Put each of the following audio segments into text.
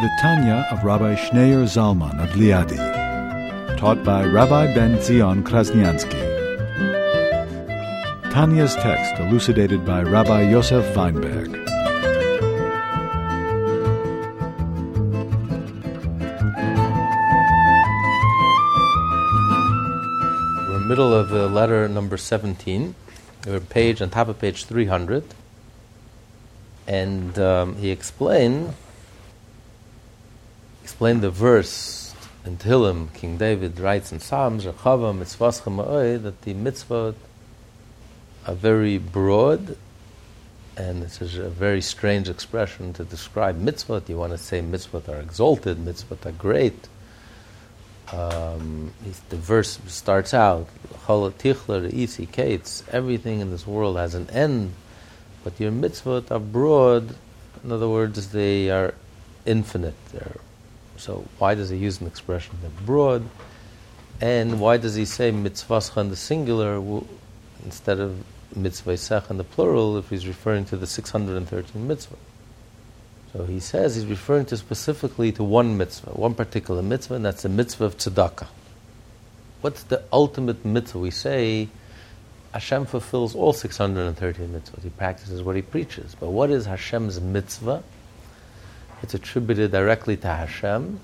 The Tanya of Rabbi Schneur Zalman of Liadi, taught by Rabbi Ben Zion Krasniansky. Tanya's text elucidated by Rabbi Yosef Weinberg. We're in the middle of the letter number 17. We're page on top of page 300. And um, he explained explained the verse in Tehillim, King David writes in Psalms, Rechava mitzvascha ma'oi, that the mitzvot are very broad, and this is a very strange expression to describe mitzvot. You want to say mitzvot are exalted, mitzvot are great. Um, the verse starts out, everything in this world has an end, but your mitzvot are broad. In other words, they are infinite. They're so why does he use an expression that broad? And why does he say mitzvah in the singular instead of mitzvah in the plural if he's referring to the 613 mitzvah? So he says he's referring to specifically to one mitzvah, one particular mitzvah, and that's the mitzvah of tzedakah. What's the ultimate mitzvah? We say Hashem fulfills all 613 mitzvahs. He practices what he preaches. But what is Hashem's mitzvah? It's attributed directly to Hashem.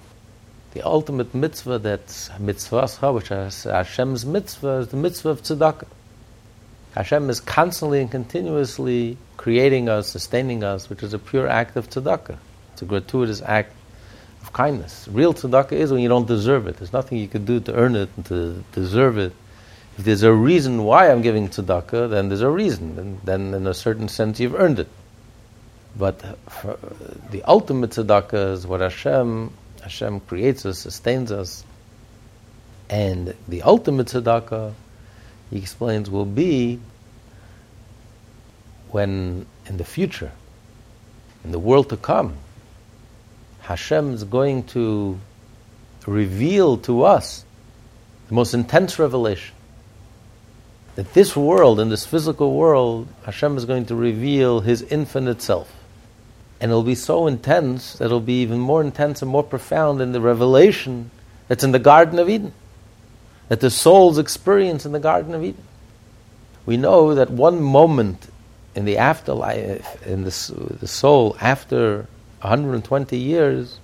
The ultimate mitzvah that's mitzvah, which is Hashem's mitzvah, is the mitzvah of tzedakah. Hashem is constantly and continuously creating us, sustaining us, which is a pure act of tzedakah. It's a gratuitous act of kindness. Real tzedakah is when you don't deserve it. There's nothing you can do to earn it and to deserve it. If there's a reason why I'm giving tzedakah, then there's a reason. And then, in a certain sense, you've earned it. But uh, the ultimate tzedakah is what Hashem, Hashem creates us, sustains us. And the ultimate tzedakah, he explains, will be when in the future, in the world to come, Hashem is going to reveal to us the most intense revelation. That this world, in this physical world, Hashem is going to reveal His infinite self and it'll be so intense that it'll be even more intense and more profound in the revelation that's in the Garden of Eden, that the souls experience in the Garden of Eden. We know that one moment in the afterlife, in the, the soul after 120 years,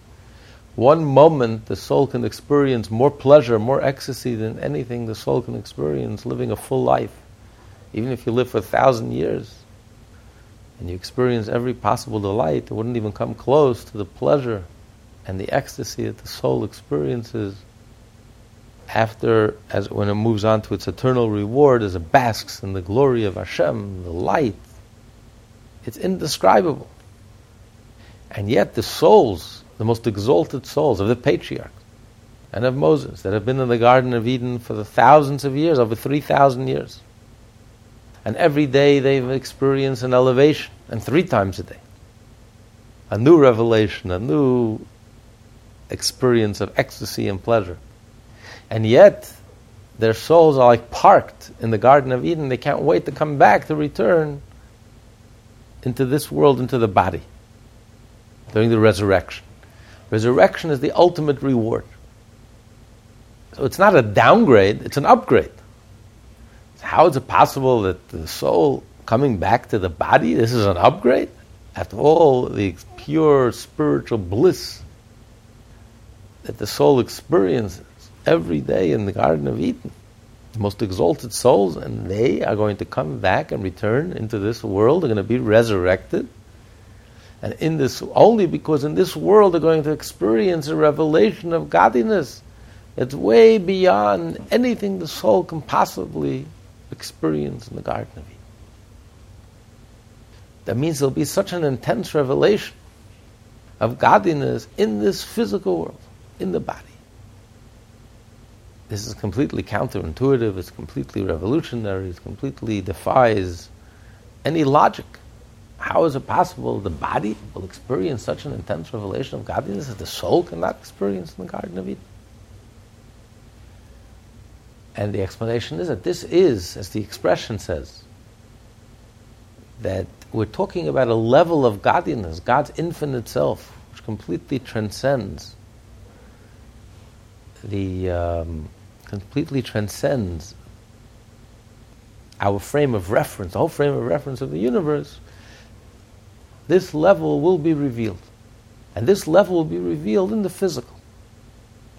one moment the soul can experience more pleasure, more ecstasy than anything the soul can experience living a full life. Even if you live for a thousand years, and you experience every possible delight, it wouldn't even come close to the pleasure and the ecstasy that the soul experiences after, as when it moves on to its eternal reward, as it basks in the glory of Hashem, the light. It's indescribable. And yet, the souls, the most exalted souls of the patriarchs and of Moses, that have been in the Garden of Eden for the thousands of years, over 3,000 years, and every day they've experienced an elevation, and three times a day. A new revelation, a new experience of ecstasy and pleasure. And yet, their souls are like parked in the Garden of Eden. They can't wait to come back, to return into this world, into the body, during the resurrection. Resurrection is the ultimate reward. So it's not a downgrade, it's an upgrade. How is it possible that the soul coming back to the body, this is an upgrade? After all the pure spiritual bliss that the soul experiences every day in the Garden of Eden, the most exalted souls, and they are going to come back and return into this world, they're going to be resurrected. And in this, only because in this world they're going to experience a revelation of godliness. It's way beyond anything the soul can possibly experience in the Garden of Eden. That means there'll be such an intense revelation of godliness in this physical world, in the body. this is completely counterintuitive, it's completely revolutionary, it completely defies any logic. How is it possible the body will experience such an intense revelation of godliness that the soul cannot experience in the Garden of Eden? And the explanation is that this is, as the expression says, that we're talking about a level of godliness, God's infinite self, which completely transcends the um, completely transcends our frame of reference, the whole frame of reference of the universe. This level will be revealed, and this level will be revealed in the physical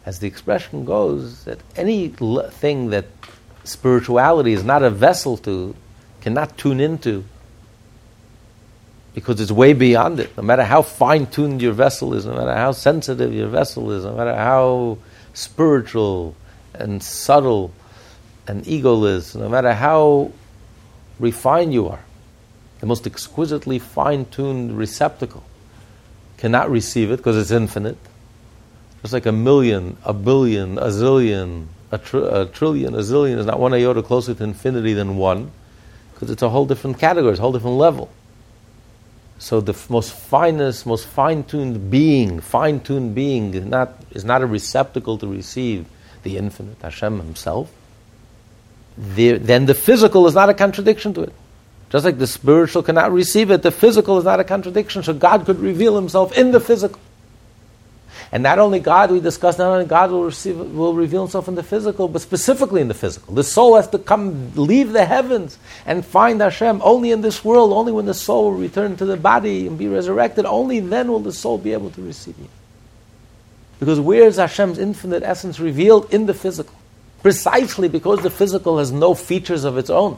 as the expression goes, that anything that spirituality is not a vessel to, cannot tune into, because it's way beyond it. No matter how fine tuned your vessel is, no matter how sensitive your vessel is, no matter how spiritual and subtle and is, no matter how refined you are, the most exquisitely fine tuned receptacle cannot receive it because it's infinite. Just like a million, a billion, a zillion, a, tr- a trillion, a zillion is not one iota closer to infinity than one, because it's a whole different category, it's a whole different level. So the f- most finest, most fine-tuned being, fine-tuned being, is not, is not a receptacle to receive the infinite, Hashem Himself. The, then the physical is not a contradiction to it. Just like the spiritual cannot receive it, the physical is not a contradiction. So God could reveal Himself in the physical. And not only God, we discussed, not only God will, receive, will reveal himself in the physical, but specifically in the physical. The soul has to come, leave the heavens and find Hashem only in this world, only when the soul will return to the body and be resurrected, only then will the soul be able to receive Him. Because where is Hashem's infinite essence revealed? In the physical. Precisely because the physical has no features of its own.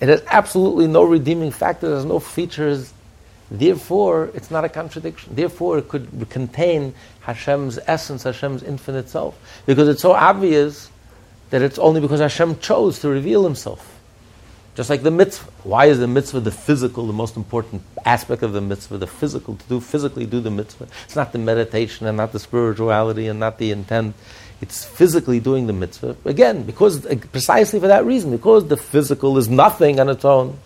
It has absolutely no redeeming factor, it has no features Therefore, it's not a contradiction. Therefore, it could contain Hashem's essence, Hashem's infinite self. Because it's so obvious that it's only because Hashem chose to reveal himself. Just like the mitzvah. Why is the mitzvah the physical, the most important aspect of the mitzvah, the physical, to do physically do the mitzvah? It's not the meditation and not the spirituality and not the intent. It's physically doing the mitzvah. Again, because precisely for that reason, because the physical is nothing on its own.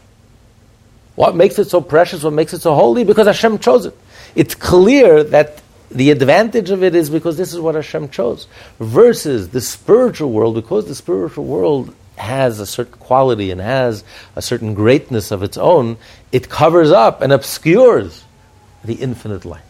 What makes it so precious? What makes it so holy? Because Hashem chose it. It's clear that the advantage of it is because this is what Hashem chose. Versus the spiritual world, because the spiritual world has a certain quality and has a certain greatness of its own, it covers up and obscures the infinite light.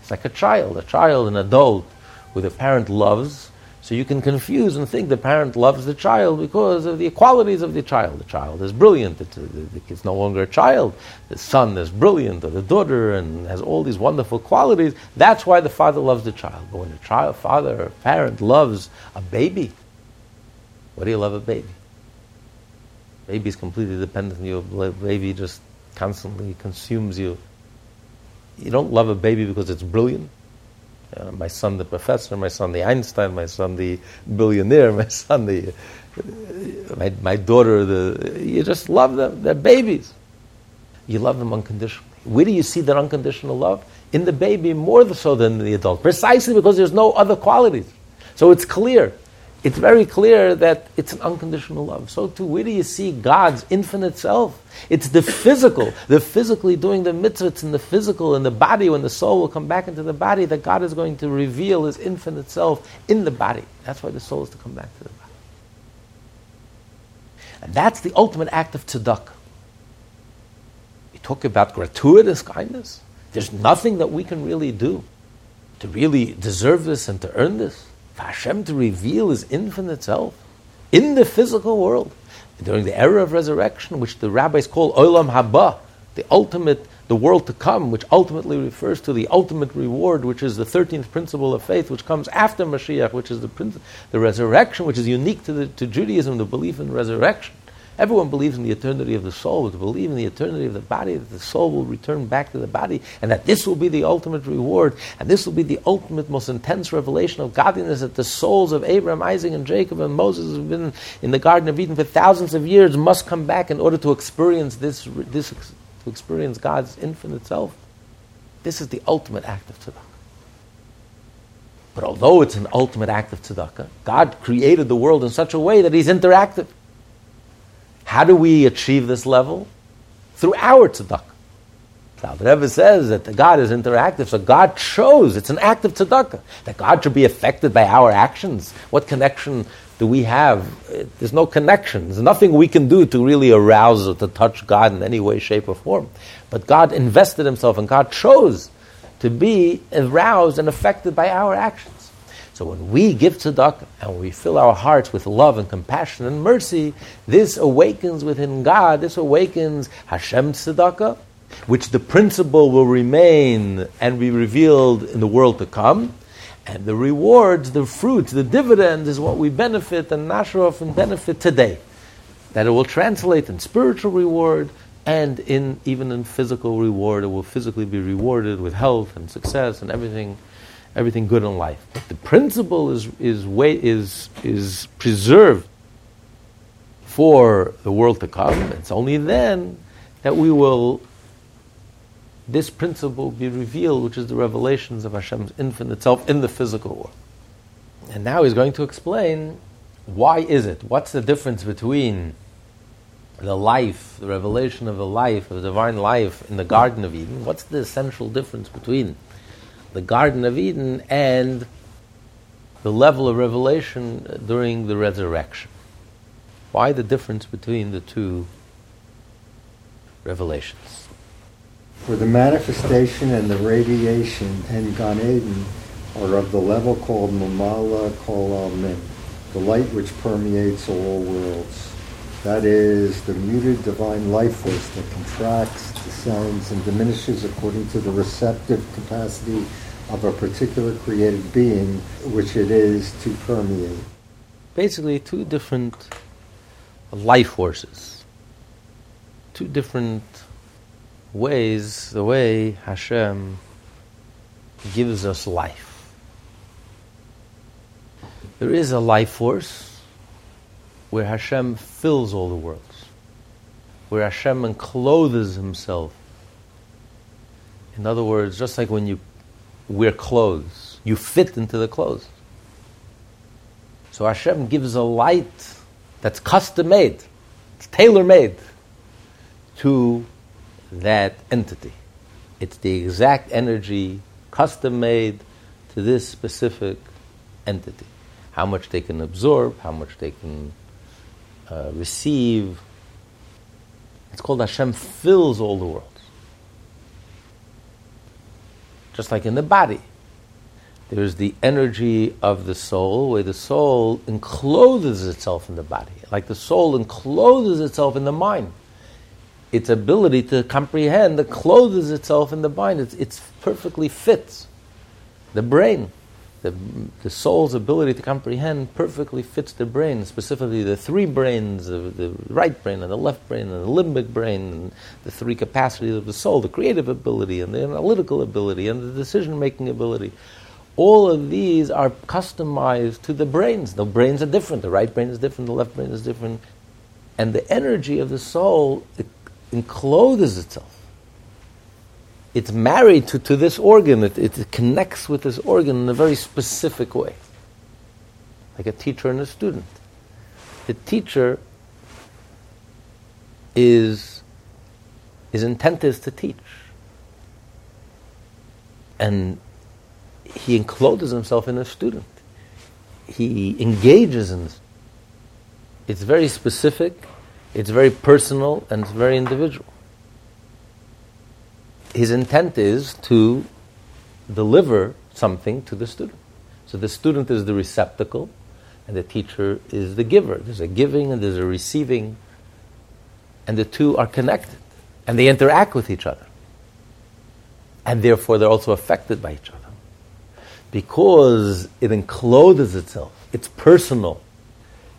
It's like a child, a child, an adult, who the parent loves, so you can confuse and think the parent loves the child because of the qualities of the child. The child is brilliant. It's, uh, it's no longer a child. The son is brilliant, or the daughter, and has all these wonderful qualities. That's why the father loves the child. But when a child, father, or parent loves a baby, what do you love a baby? Baby is completely dependent on you. Baby just constantly consumes you. You don't love a baby because it's brilliant. Uh, my son the professor, my son the Einstein, my son the billionaire, my son the, uh, my, my daughter the, you just love them, they're babies. You love them unconditionally. Where do you see that unconditional love? In the baby more so than the adult, precisely because there's no other qualities. So it's clear it's very clear that it's an unconditional love. So too, where do you see God's infinite self? It's the physical, the physically doing the mitzvahs in the physical, in the body, when the soul will come back into the body, that God is going to reveal His infinite self in the body. That's why the soul is to come back to the body. And that's the ultimate act of tzedakah. We talk about gratuitous kindness. There's nothing that we can really do to really deserve this and to earn this for Hashem to reveal His infinite self in the physical world during the era of resurrection, which the rabbis call Olam Haba, the ultimate, the world to come, which ultimately refers to the ultimate reward, which is the 13th principle of faith, which comes after Mashiach, which is the, the resurrection, which is unique to, the, to Judaism, the belief in resurrection. Everyone believes in the eternity of the soul, but to believe in the eternity of the body, that the soul will return back to the body, and that this will be the ultimate reward, and this will be the ultimate, most intense revelation of godliness that the souls of Abraham, Isaac, and Jacob and Moses who have been in the Garden of Eden for thousands of years must come back in order to experience this, this to experience God's infinite self. This is the ultimate act of tzedakah. But although it's an ultimate act of tzedakah, God created the world in such a way that He's interactive. How do we achieve this level? Through our tzedakah. Now, the Rebbe says that God is interactive, so God chose, it's an act of tzedakah, that God should be affected by our actions. What connection do we have? There's no connection. There's nothing we can do to really arouse or to touch God in any way, shape, or form. But God invested Himself and God chose to be aroused and affected by our actions. So when we give tzedakah and we fill our hearts with love and compassion and mercy, this awakens within God, this awakens Hashem tzedakah, which the principle will remain and be revealed in the world to come. And the rewards, the fruits, the dividend is what we benefit and Nashraf and benefit today. That it will translate in spiritual reward and in even in physical reward. It will physically be rewarded with health and success and everything, everything good in life. But the principle is is way, is is preserved for the world to come. It's only then that we will this principle be revealed, which is the revelations of Hashem's infinite self in the physical world. And now he's going to explain why is it? What's the difference between the life, the revelation of the life, of divine life in the Garden of Eden? What's the essential difference between the Garden of Eden and the level of revelation during the resurrection? Why the difference between the two revelations? For the manifestation and the radiation in Gan Eden are of the level called Mamala Kol the light which permeates all worlds. That is, the muted divine life force that contracts, descends, and diminishes according to the receptive capacity of a particular created being, which it is to permeate. Basically, two different life forces, two different ways, the way Hashem gives us life. There is a life force where Hashem fills all the worlds, where Hashem encloses Himself. In other words, just like when you wear clothes, you fit into the clothes. So Hashem gives a light that's custom made, it's tailor made to that entity. It's the exact energy custom made to this specific entity. How much they can absorb, how much they can uh, receive. It's called Hashem fills all the worlds. Just like in the body. There's the energy of the soul, where the soul encloses itself in the body. Like the soul encloses itself in the mind its ability to comprehend clothes itself in the mind. It's, it's perfectly fits. The brain, the, the soul's ability to comprehend perfectly fits the brain, specifically the three brains, the, the right brain and the left brain and the limbic brain, and the three capacities of the soul, the creative ability and the analytical ability and the decision-making ability. All of these are customized to the brains. The brains are different. The right brain is different. The left brain is different. And the energy of the soul, it encloses itself. It's married to, to this organ, it, it connects with this organ in a very specific way, like a teacher and a student. The teacher is, his intent is to teach. And he encloses himself in a student. He engages in. It's very specific it's very personal and it's very individual. His intent is to deliver something to the student. So the student is the receptacle and the teacher is the giver. There's a giving and there's a receiving, and the two are connected and they interact with each other. And therefore, they're also affected by each other. Because it encloses itself, it's personal,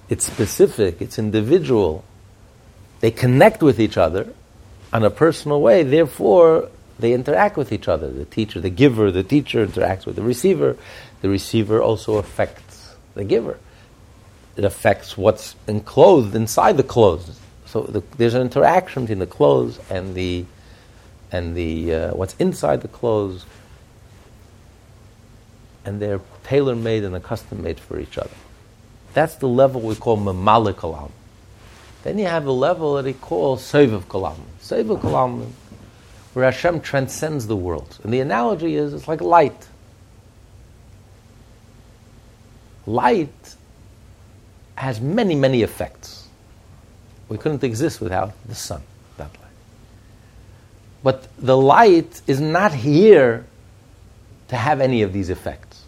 it's specific, it's individual, they connect with each other on a personal way, therefore they interact with each other. The teacher, the giver, the teacher interacts with the receiver. The receiver also affects the giver. It affects what's enclosed inside the clothes. So the, there's an interaction between the clothes and the and the uh, what's inside the clothes. and they're tailor made and custom made for each other. That's the level we call Mamalik Kalam. Then you have a level that he calls Seviv Kalam. Seviv Kalam, where Hashem transcends the world. And the analogy is it's like light. Light has many, many effects. We couldn't exist without the sun, that light. But the light is not here to have any of these effects.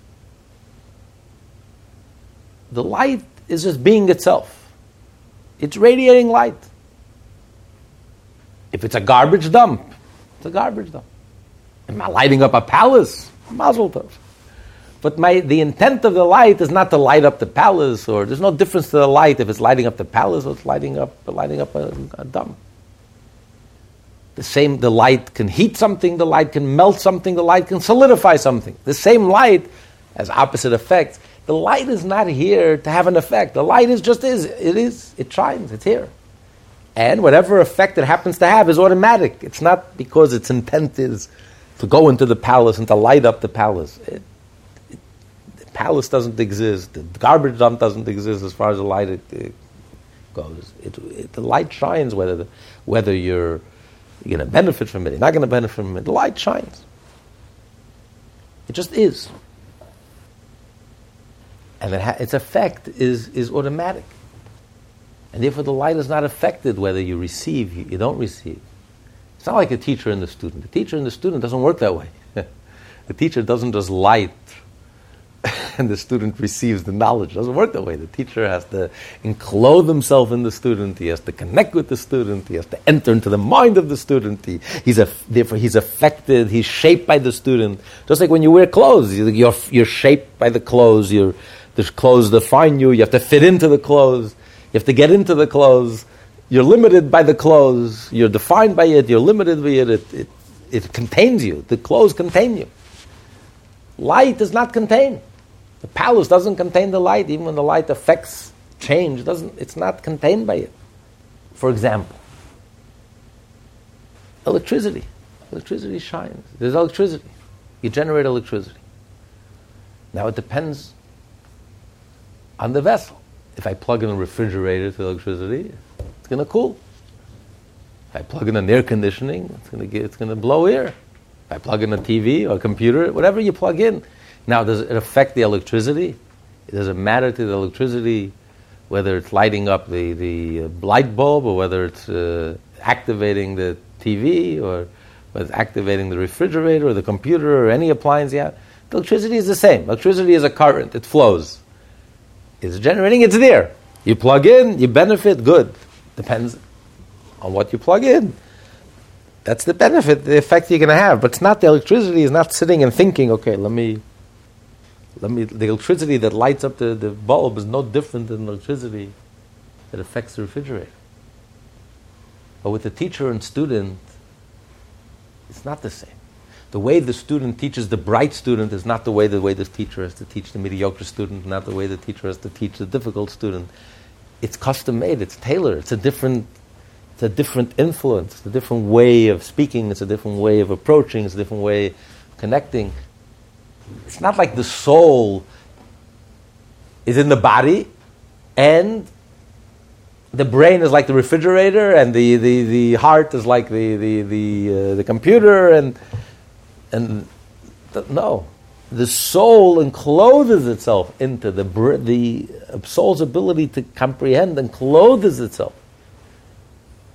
The light is just being itself. It's radiating light. If it's a garbage dump, it's a garbage dump. Am I lighting up a palace? Mazel tov. But my, the intent of the light is not to light up the palace, or there's no difference to the light if it's lighting up the palace or it's lighting up, lighting up a, a dump. The same, the light can heat something, the light can melt something, the light can solidify something. The same light has opposite effects. The light is not here to have an effect. The light is just is. It is. It shines. It's here. And whatever effect it happens to have is automatic. It's not because its intent is to go into the palace and to light up the palace. It, it, the palace doesn't exist. The garbage dump doesn't exist as far as the light it, goes. the light shines whether, the, whether you're, you're going to benefit from it, you're not going to benefit from it. The light shines. It just is and it ha- its effect is, is automatic. And therefore, the light is not affected whether you receive, you, don't receive. It's not like a teacher and the student. The teacher and the student doesn't work that way. the teacher doesn't just light and the student receives the knowledge. It doesn't work that way. The teacher has to enclose himself in the student. He has to connect with the student. He has to enter into the mind of the student. He, he's therefore, he's affected. He's shaped by the student. Just like when you wear clothes, you're, you're shaped by the clothes. You're, the clothes define you. You have to fit into the clothes. You have to get into the clothes. You're limited by the clothes. You're defined by it. You're limited by it. It, it, it contains you. The clothes contain you. Light does not contain. The palace doesn't contain the light, even when the light affects change. Doesn't, it's not contained by it. For example, electricity. Electricity shines. There's electricity. You generate electricity. Now it depends on the vessel. If I plug in a refrigerator to electricity, it's going to cool. If I plug in an air conditioning, it's going to get, it's going to blow air. If I plug in a TV or a computer, whatever you plug in. Now, does it affect the electricity? It matter to the electricity whether it's lighting up the, the uh, light bulb or whether it's uh, activating the TV or whether it's activating the refrigerator or the computer or any appliance have? The electricity is the same. Electricity is a current, it flows. It's generating, it's there. You plug in, you benefit, good. Depends on what you plug in. That's the benefit, the effect you're going to have. But it's not the electricity is not sitting and thinking, okay, let me, let me. The electricity that lights up the, the bulb is no different than electricity that affects the refrigerator. But with the teacher and student, it's not the same the way the student teaches the bright student is not the way the way the teacher has to teach the mediocre student, not the way the teacher has to teach the difficult student. It's custom made, it's tailored, it's a different it's a different influence, it's a different way of speaking, it's a different way of approaching, it's a different way of connecting. It's not like the soul is in the body and the brain is like the refrigerator and the, the, the heart is like the, the, the, uh, the computer and and no, the soul encloses itself into the the uh, soul's ability to comprehend and clothes itself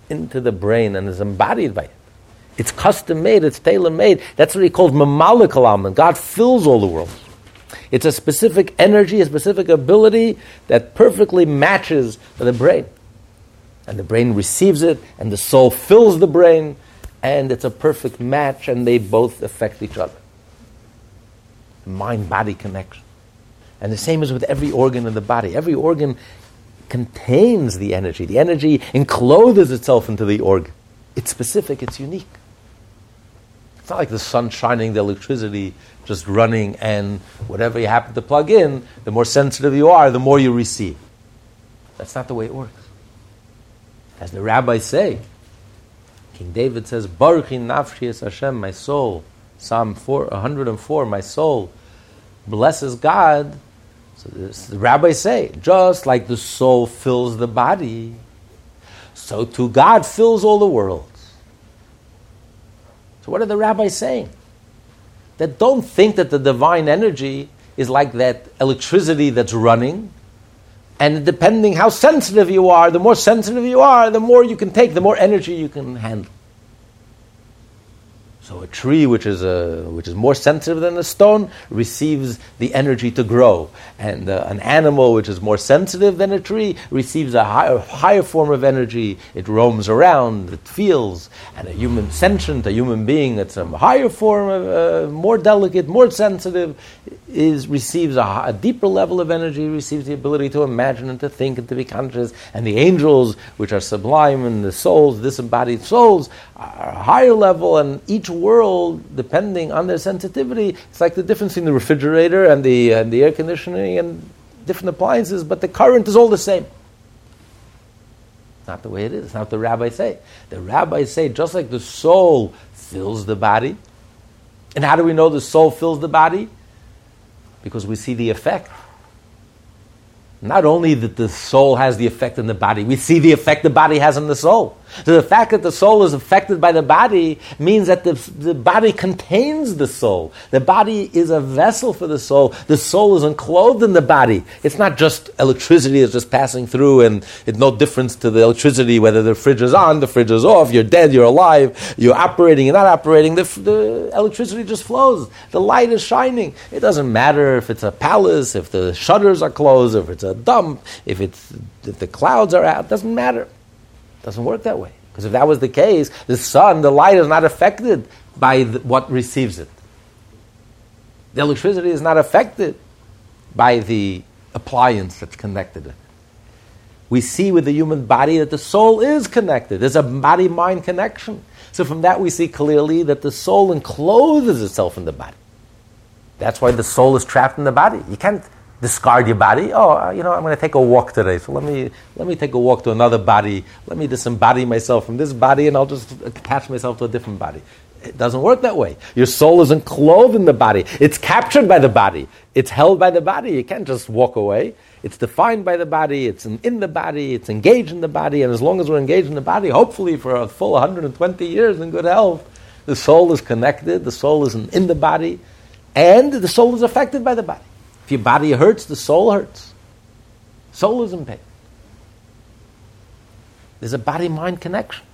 into the brain and is embodied by it. It's custom made, it's tailor made. That's what he calls mamalikalam, and God fills all the world. It's a specific energy, a specific ability that perfectly matches the brain. And the brain receives it, and the soul fills the brain, and it's a perfect match, and they both affect each other. Mind body connection. And the same is with every organ in the body. Every organ contains the energy. The energy encloses itself into the organ. It's specific, it's unique. It's not like the sun shining, the electricity just running, and whatever you happen to plug in, the more sensitive you are, the more you receive. That's not the way it works. As the rabbis say, King David says, Baruch nafshi es Hashem, my soul. Psalm 4, 104, my soul blesses God. So the rabbis say, just like the soul fills the body, so too God fills all the worlds. So what are the rabbis saying? That don't think that the divine energy is like that electricity that's running, and depending how sensitive you are, the more sensitive you are, the more you can take, the more energy you can handle. So a tree which is, a, which is more sensitive than a stone receives the energy to grow. And uh, an animal which is more sensitive than a tree receives a higher, higher form of energy. It roams around, it feels. And a human sentient, a human being it's a higher form, of, uh, more delicate, more sensitive, is, receives a, a deeper level of energy, receives the ability to imagine and to think and to be conscious. And the angels, which are sublime, and the souls, disembodied souls, are a higher level, and each world, depending on their sensitivity, it's like the difference between the refrigerator and the, and the air conditioning and different appliances, but the current is all the same. Not the way it is. It's not what the rabbis say. The rabbis say just like the soul fills the body. And how do we know the soul fills the body? Because we see the effect not only that the soul has the effect in the body, we see the effect the body has on the soul. So the fact that the soul is affected by the body means that the, the body contains the soul. The body is a vessel for the soul. The soul is enclosed in the body. It's not just electricity that's just passing through and it's no difference to the electricity whether the fridge is on, the fridge is off, you're dead, you're alive, you're operating, you're not operating. The, the electricity just flows. The light is shining. It doesn't matter if it's a palace, if the shutters are closed, if it's a dump, if it's if the clouds are out, doesn't matter. Doesn't work that way. Because if that was the case, the sun, the light is not affected by the, what receives it. The electricity is not affected by the appliance that's connected. We see with the human body that the soul is connected. There's a body mind connection. So from that we see clearly that the soul encloses itself in the body. That's why the soul is trapped in the body. You can't discard your body. Oh, uh, you know, I'm going to take a walk today. So let me let me take a walk to another body. Let me disembody myself from this body, and I'll just attach myself to a different body. It doesn't work that way. Your soul isn't clothed in the body. It's captured by the body. It's held by the body. You can't just walk away. It's defined by the body. It's in, in the body. It's engaged in the body. And as long as we're engaged in the body, hopefully for a full 120 years in good health, the soul is connected. The soul is in, in the body, and the soul is affected by the body. If your body hurts, the soul hurts. Soul is in pain. There's a body mind connection.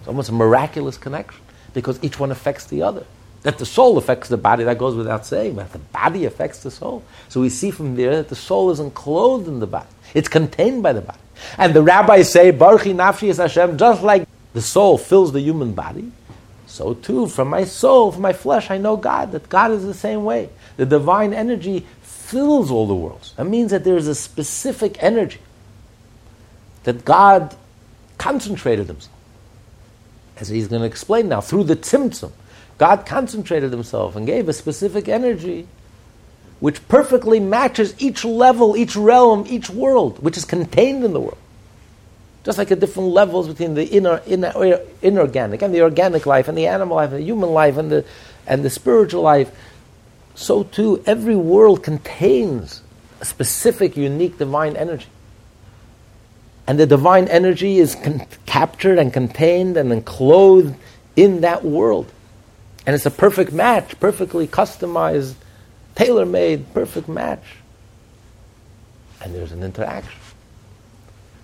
It's almost a miraculous connection because each one affects the other. That the soul affects the body, that goes without saying, but the body affects the soul. So we see from there that the soul isn't clothed in the body, it's contained by the body. And the rabbis say, Barchi Nafshi is Hashem, just like the soul fills the human body, so too, from my soul, from my flesh, I know God, that God is the same way. The divine energy fills all the worlds. That means that there is a specific energy that God concentrated himself. As he's going to explain now, through the Tzimtzum, God concentrated himself and gave a specific energy which perfectly matches each level, each realm, each world, which is contained in the world. Just like the different levels between the inner, inner, inorganic and the organic life and the animal life and the human life and the, and the spiritual life so too every world contains a specific, unique divine energy. And the divine energy is con- captured and contained and enclosed in that world. And it's a perfect match, perfectly customized, tailor made, perfect match. And there's an interaction.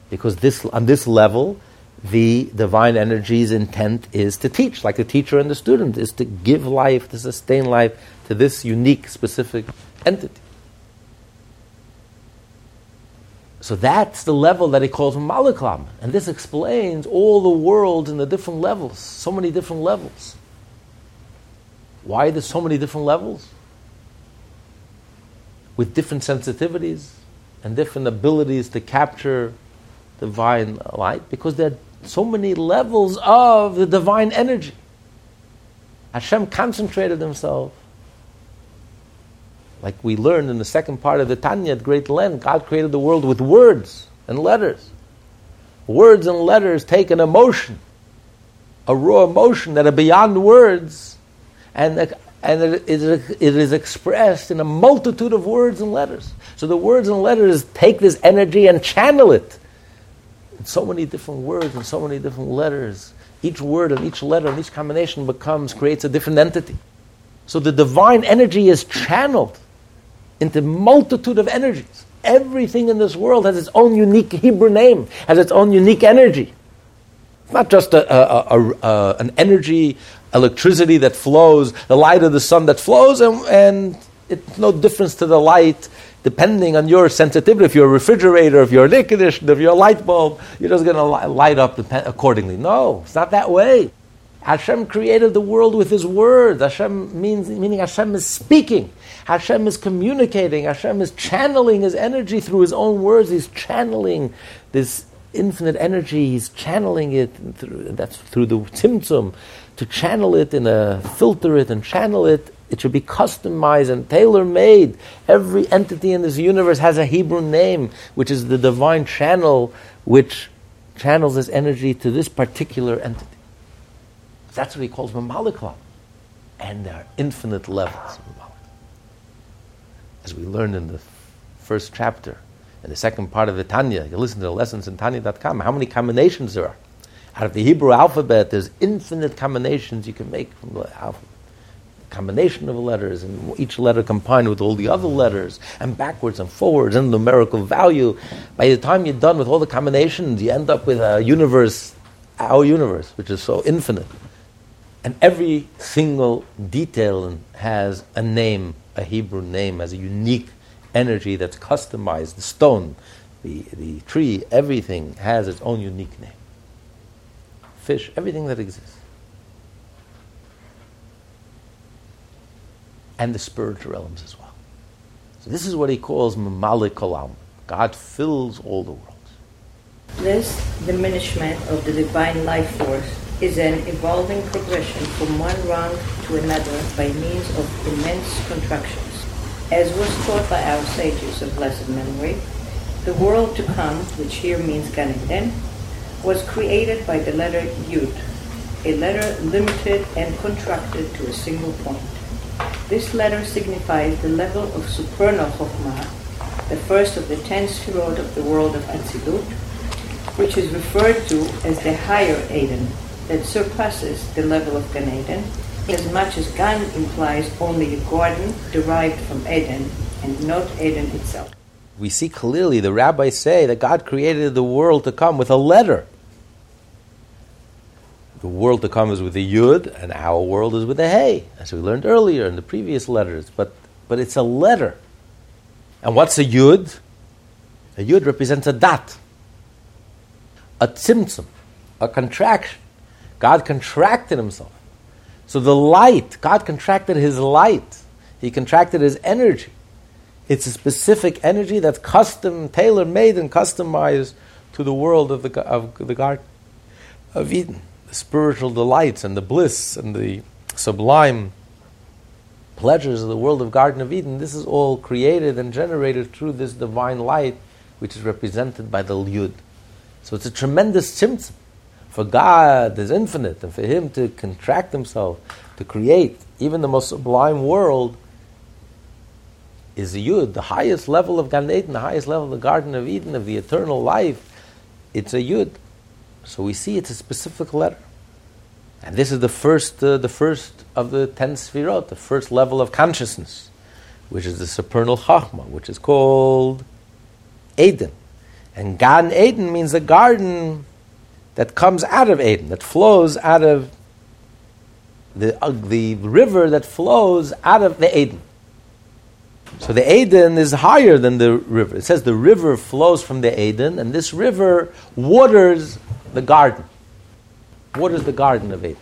Because this, on this level, the divine energy's intent is to teach, like the teacher and the student, is to give life, to sustain life to this unique, specific entity. So that's the level that he calls Malaklam. And this explains all the worlds in the different levels, so many different levels. Why there's so many different levels? With different sensitivities and different abilities to capture divine light, because there are so many levels of the divine energy. Hashem concentrated himself like we learned in the second part of the Tanya at great length, God created the world with words and letters. Words and letters take an emotion, a raw emotion that are beyond words, and and it, is expressed in a multitude of words and letters. So the words and letters take this energy and channel it in so many different words and so many different letters. Each word and each letter and each combination becomes, creates a different entity. So the divine energy is channeled into multitude of energies. Everything in this world has its own unique Hebrew name, has its own unique energy. It's not just a, a, a, an energy, electricity that flows, the light of the sun that flows, and, and it's no difference to the light depending on your sensitivity. If you're a refrigerator, if you're an air conditioner, if you're a light bulb, you're just going to light up accordingly. No, it's not that way. Hashem created the world with His word. Hashem means meaning Hashem is speaking. Hashem is communicating. Hashem is channeling His energy through His own words. He's channeling this infinite energy. He's channeling it through, that's through the tzimtzum to channel it in a filter it and channel it. It should be customized and tailor made. Every entity in this universe has a Hebrew name, which is the divine channel, which channels this energy to this particular entity. That's what he calls Mamaliklam. And there are infinite levels As we learned in the first chapter, in the second part of the Tanya, you listen to the lessons in Tanya.com, how many combinations there are. Out of the Hebrew alphabet, there's infinite combinations you can make from the alphabet. Combination of letters, and each letter combined with all the other letters, and backwards and forwards, and numerical value. By the time you're done with all the combinations, you end up with a universe, our universe, which is so infinite. And every single detail has a name, a Hebrew name, has a unique energy that's customized. The stone, the, the tree, everything has its own unique name. Fish, everything that exists. And the spiritual realms as well. So this is what he calls Mamalik. God fills all the worlds. This diminishment of the divine life force is an evolving progression from one rung to another by means of immense contractions. As was taught by our sages of blessed memory, the world to come, which here means Gan Eden, was created by the letter Yud, a letter limited and contracted to a single point. This letter signifies the level of supernal Chokhmah, the first of the ten sefirot of the world of Atzilut, which is referred to as the higher Eden, that surpasses the level of Gan Eden, as much as Gan implies only a garden derived from Eden and not Eden itself. We see clearly the rabbis say that God created the world to come with a letter. The world to come is with the yud, and our world is with the hey, as we learned earlier in the previous letters. But, but it's a letter. And what's a yud? A yud represents a dot, a tzimtzum, a contraction. God contracted himself. So the light, God contracted his light. He contracted his energy. It's a specific energy that's custom, tailor made, and customized to the world of the, of the Garden of Eden. Spiritual delights and the bliss and the sublime pleasures of the world of Garden of Eden. This is all created and generated through this divine light, which is represented by the Yud. So it's a tremendous tzimtzum. For God is infinite, and for Him to contract Himself, to create even the most sublime world, is yud, the highest level of Gan Eden, the highest level of the Garden of Eden, of the eternal life. It's a yud. So we see it's a specific letter. And this is the first, uh, the first of the ten sfirot, the first level of consciousness, which is the supernal chachma, which is called Eden. And Gan Eden means the garden that comes out of Eden, that flows out of the, uh, the river that flows out of the Eden. So the Eden is higher than the river. It says the river flows from the Eden, and this river waters the garden. What is the garden of Eden.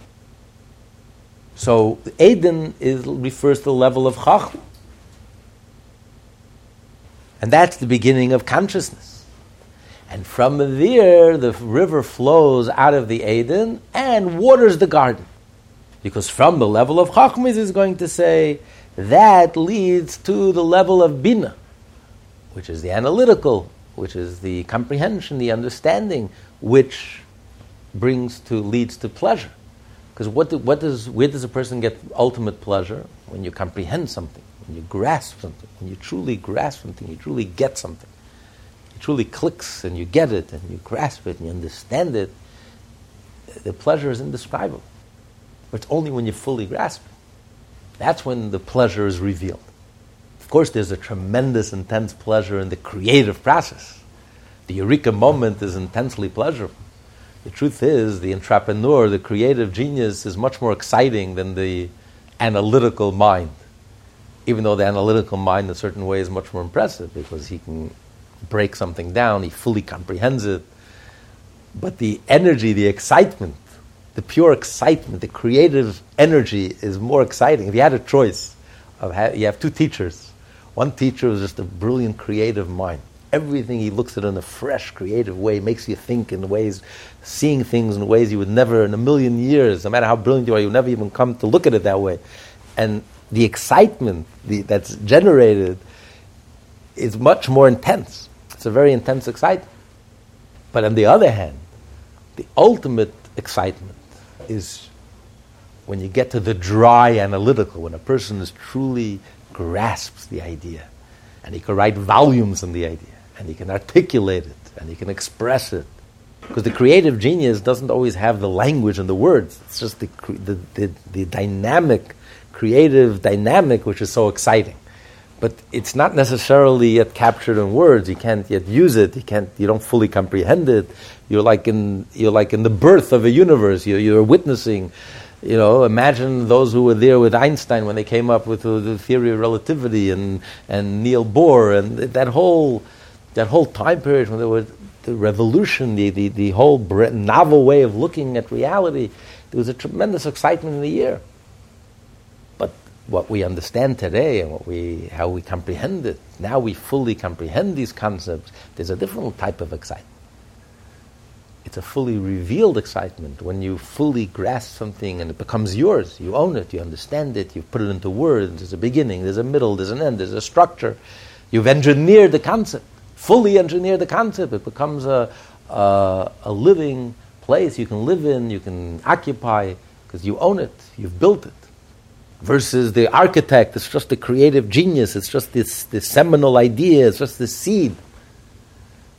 So Eden is, refers to the level of Chachma. And that's the beginning of consciousness. And from there, the river flows out of the Eden and waters the garden. Because from the level of Chachmas is going to say that leads to the level of Bina, which is the analytical, which is the comprehension, the understanding, which brings to leads to pleasure. Because what, do, what does, where does a person get ultimate pleasure? when you comprehend something, when you grasp something, when you truly grasp something, you truly get something. It truly clicks and you get it and you grasp it and you understand it. The pleasure is indescribable. But it's only when you fully grasp it. That's when the pleasure is revealed. Of course, there's a tremendous, intense pleasure in the creative process. The eureka moment is intensely pleasurable. The truth is, the entrepreneur, the creative genius, is much more exciting than the analytical mind. Even though the analytical mind, in a certain way, is much more impressive because he can break something down, he fully comprehends it. But the energy, the excitement, the pure excitement, the creative energy is more exciting. If you had a choice, of ha- you have two teachers. One teacher is just a brilliant creative mind. Everything he looks at in a fresh, creative way makes you think in ways, seeing things in ways you would never, in a million years, no matter how brilliant you are, you never even come to look at it that way. And the excitement the, that's generated is much more intense. It's a very intense excitement. But on the other hand, the ultimate excitement is when you get to the dry analytical, when a person is truly grasps the idea, and he can write volumes on the idea, and he can articulate it, and he can express it. Because the creative genius doesn't always have the language and the words. It's just the, the, the, the dynamic, creative dynamic, which is so exciting. But it's not necessarily yet captured in words. You can't yet use it. You can't. You don't fully comprehend it. You're like in you're like in the birth of a universe. You're, you're witnessing. You know, imagine those who were there with Einstein when they came up with the, the theory of relativity and and Niels Bohr and that whole that whole time period when they was the revolution, the, the, the whole novel way of looking at reality, there was a tremendous excitement in the air. But what we understand today and what we, how we comprehend it, now we fully comprehend these concepts, there's a different type of excitement. It's a fully revealed excitement when you fully grasp something and it becomes yours. You own it, you understand it, you put it into words. There's a beginning, there's a middle, there's an end, there's a structure. You've engineered the concept fully engineer the concept. It becomes a, a, a living place you can live in, you can occupy, because you own it, you've built it. Versus the architect, it's just the creative genius, it's just this, this seminal idea, it's just this seed.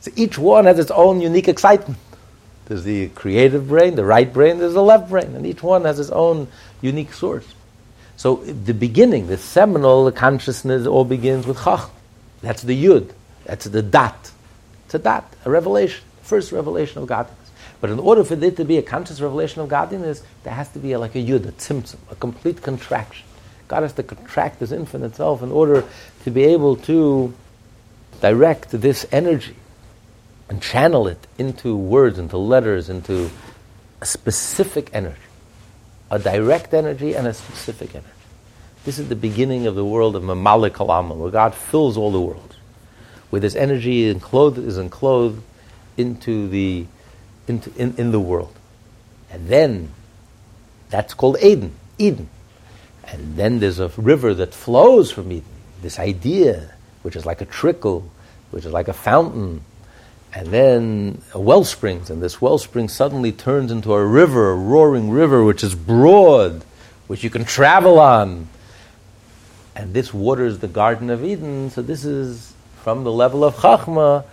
So each one has its own unique excitement. There's the creative brain, the right brain, there's the left brain, and each one has its own unique source. So the beginning, the seminal the consciousness, all begins with Chach. That's the Yud. That's the dat. It's a dat, a revelation, first revelation of godliness. But in order for there to be a conscious revelation of godliness, there has to be a, like a yud, a tzimtzum, a complete contraction. God has to contract his infinite self in order to be able to direct this energy and channel it into words, into letters, into a specific energy. A direct energy and a specific energy. This is the beginning of the world of Mamalik Alam, where God fills all the world where this energy is enclosed into the, into, in, in the world. And then that's called Eden, Eden. And then there's a river that flows from Eden, this idea, which is like a trickle, which is like a fountain. And then a well springs, and this wellspring suddenly turns into a river, a roaring river, which is broad, which you can travel on. And this waters the Garden of Eden, so this is from the level of Chachma,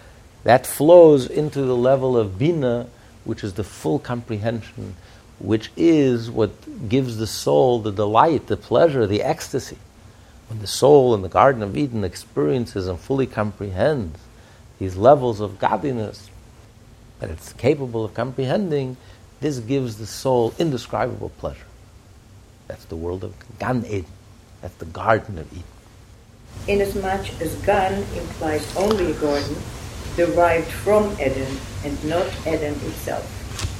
that flows into the level of Bina, which is the full comprehension, which is what gives the soul the delight, the pleasure, the ecstasy. When the soul in the Garden of Eden experiences and fully comprehends these levels of godliness that it's capable of comprehending, this gives the soul indescribable pleasure. That's the world of Gan Eden. That's the Garden of Eden inasmuch as Gan implies only a garden derived from Eden and not Eden itself,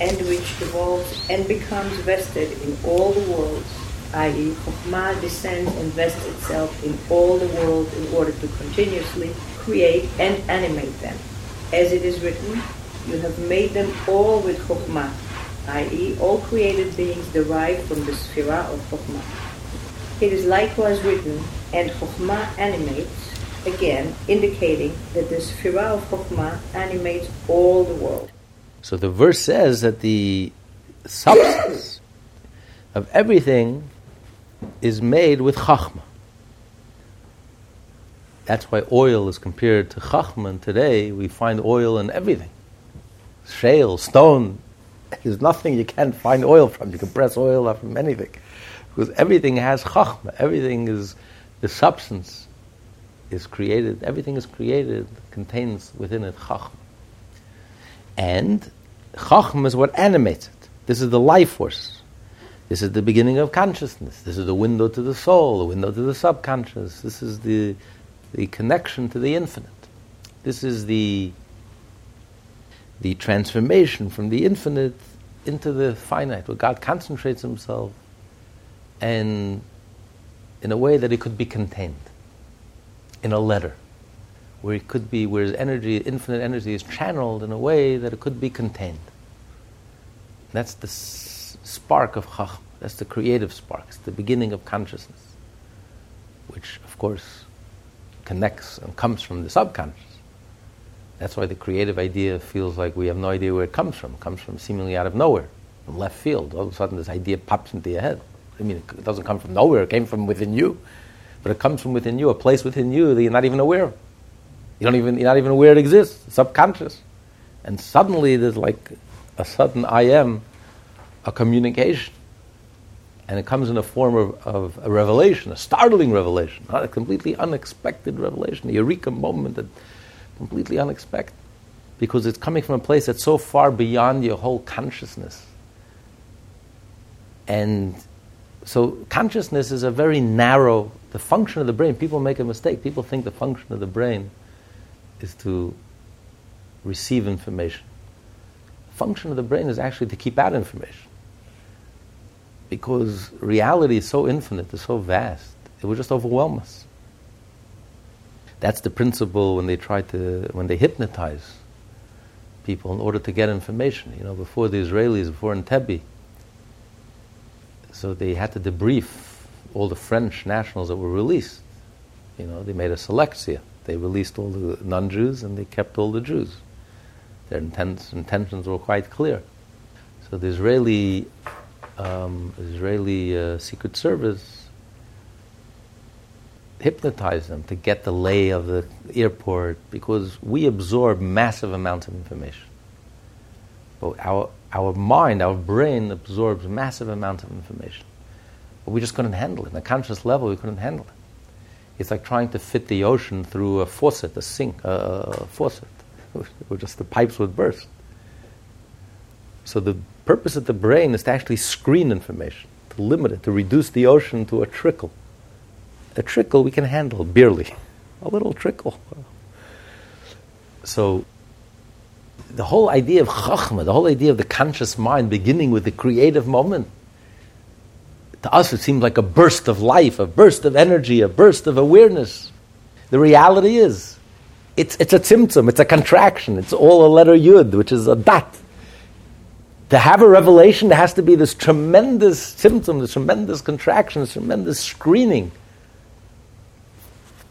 and which evolves and becomes vested in all the worlds, i.e., Chokhmah descends and vests itself in all the worlds in order to continuously create and animate them. As it is written, you have made them all with Chokhmah, i.e., all created beings derived from the Sphira of Chokhmah. It is likewise written, and Chokhmah animates, again indicating that the Sphira of Chokhmah animates all the world. So the verse says that the substance of everything is made with chachma. That's why oil is compared to chachma. And today we find oil in everything shale, stone. There's nothing you can't find oil from. You can press oil out from anything. Because everything has chachma. Everything is the substance is created. Everything is created, contains within it chachma. And chachma is what animates it. This is the life force. This is the beginning of consciousness. This is the window to the soul, the window to the subconscious. This is the, the connection to the infinite. This is the, the transformation from the infinite into the finite, where God concentrates himself and in a way that it could be contained in a letter, where it could be, where his energy, infinite energy, is channeled in a way that it could be contained. That's the s- spark of Chacham. That's the creative spark. It's the beginning of consciousness, which, of course, connects and comes from the subconscious. That's why the creative idea feels like we have no idea where it comes from. It comes from seemingly out of nowhere, from left field. All of a sudden, this idea pops into your head. I mean, it doesn't come from nowhere, it came from within you. But it comes from within you, a place within you that you're not even aware of. You don't even, you're not even aware it exists, it's subconscious. And suddenly there's like a sudden I am, a communication. And it comes in the form of, of a revelation, a startling revelation, not a completely unexpected revelation, a eureka moment that completely unexpected. Because it's coming from a place that's so far beyond your whole consciousness. And so consciousness is a very narrow, the function of the brain. People make a mistake. People think the function of the brain is to receive information. The function of the brain is actually to keep out information. Because reality is so infinite, it's so vast, it would just overwhelm us. That's the principle when they try to, when they hypnotize people in order to get information. You know, before the Israelis, before Entebbe, so they had to debrief all the French nationals that were released. You know, they made a selectia. They released all the non-Jews and they kept all the Jews. Their intents, intentions were quite clear. So the Israeli, um, Israeli uh, Secret Service hypnotized them to get the lay of the airport because we absorb massive amounts of information. But our our mind, our brain absorbs massive amounts of information. But we just couldn't handle it. On a conscious level, we couldn't handle it. It's like trying to fit the ocean through a faucet, a sink, a faucet. Or just the pipes would burst. So the purpose of the brain is to actually screen information, to limit it, to reduce the ocean to a trickle. A trickle we can handle, barely. A little trickle. So the whole idea of chachma, the whole idea of the conscious mind beginning with the creative moment, to us it seems like a burst of life, a burst of energy, a burst of awareness. The reality is, it's, it's a tzimtzum, it's a contraction, it's all a letter yud, which is a dot. To have a revelation, there has to be this tremendous tzimtzum, this tremendous contraction, this tremendous screening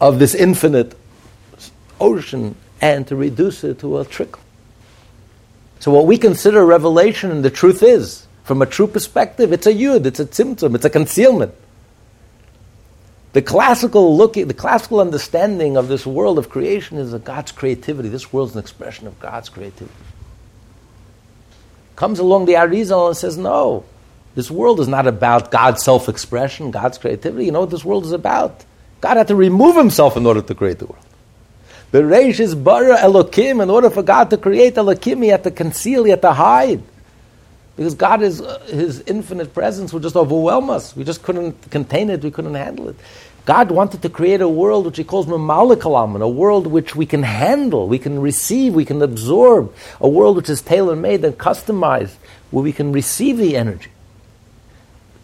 of this infinite ocean, and to reduce it to a trickle. So what we consider revelation, and the truth is, from a true perspective, it's a yud, it's a tzimtzum, it's a concealment. The classical looking, the classical understanding of this world of creation is that God's creativity. This world is an expression of God's creativity. Comes along the Arizal and says, no, this world is not about God's self-expression, God's creativity. You know what this world is about? God had to remove himself in order to create the world. Bereishis bara Elokim. In order for God to create Elokim, he had to conceal, he had to hide. Because God is, uh, his infinite presence would just overwhelm us. We just couldn't contain it, we couldn't handle it. God wanted to create a world which he calls Mamalikalam, a world which we can handle, we can receive, we can absorb, a world which is tailor made and customized, where we can receive the energy.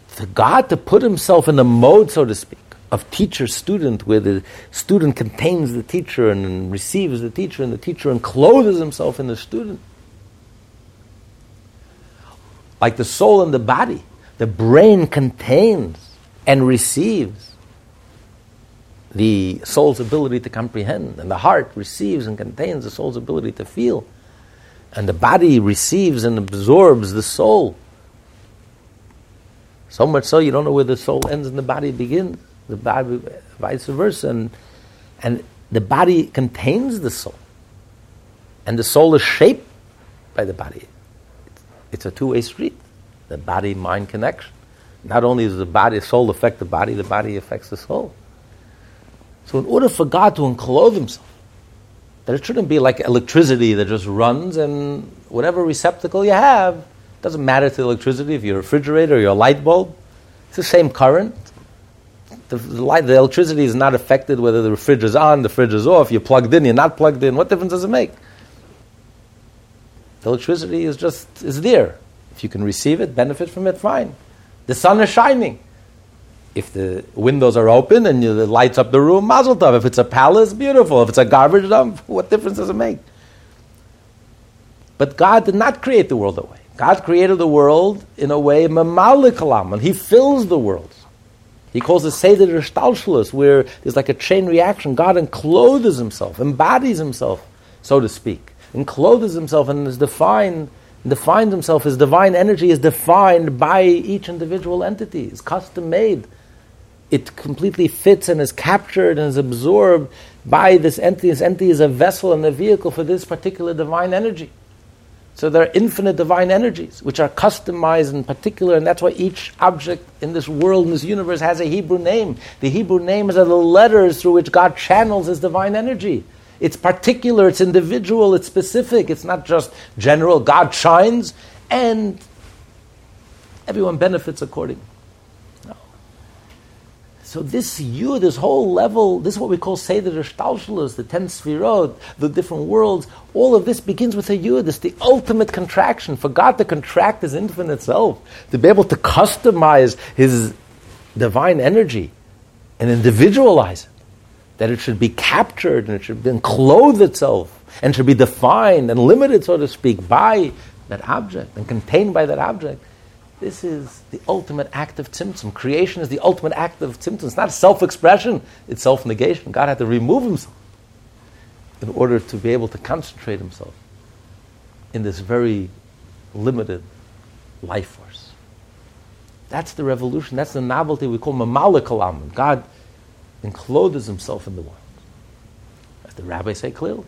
For God to put himself in a mode, so to speak, of teacher student, where the student contains the teacher and receives the teacher, and the teacher encloses himself in the student. Like the soul and the body, the brain contains and receives the soul's ability to comprehend, and the heart receives and contains the soul's ability to feel, and the body receives and absorbs the soul. So much so you don't know where the soul ends and the body begins. The body, vice versa, and and the body contains the soul, and the soul is shaped by the body. It's, a two-way street. The body-mind connection. Not only does the body, soul affect the body, the body affects the soul. So, in order for God to enclose Himself, that it shouldn't be like electricity that just runs and whatever receptacle you have, doesn't matter to electricity if you're a refrigerator or your light bulb, it's the same current. The, the, light, the electricity is not affected whether the fridge is on, the fridge is off, you're plugged in, you're not plugged in. What difference does it make? The electricity is just is there. If you can receive it, benefit from it, fine. The sun is shining. If the windows are open and you, lights up the room, mazel tov. If it's a palace, beautiful. If it's a garbage dump, what difference does it make? But God did not create the world that way. God created the world in a way, mamalikalam, and He fills the world. He calls it Seder Shtalshlus, where there's like a chain reaction. God encloses Himself, embodies Himself, so to speak, encloses Himself and is defined defines himself, his divine energy is defined by each individual entity, it's custom made. It completely fits and is captured and is absorbed by this entity. This entity is a vessel and a vehicle for this particular divine energy. So there are infinite divine energies which are customized and particular, and that's why each object in this world, in this universe, has a Hebrew name. The Hebrew names are the letters through which God channels his divine energy. It's particular, it's individual, it's specific, it's not just general. God shines and everyone benefits accordingly. So this you, this whole level, this is what we call Seder Shtalshalas, the ten Sfirot, the different worlds, all of this begins with a yud. It's the ultimate contraction. For God to contract His infinite self, to be able to customize His divine energy and individualize it that it should be captured and it should enclose itself and should be defined and limited, so to speak, by that object and contained by that object. This is the ultimate act of tzimtzum. Creation is the ultimate act of tzimtzum. It's not self-expression; it's self-negation. God had to remove Himself in order to be able to concentrate Himself in this very limited life force. That's the revolution. That's the novelty we call mamalikalam. God encloses himself in the world. As the rabbis say clearly.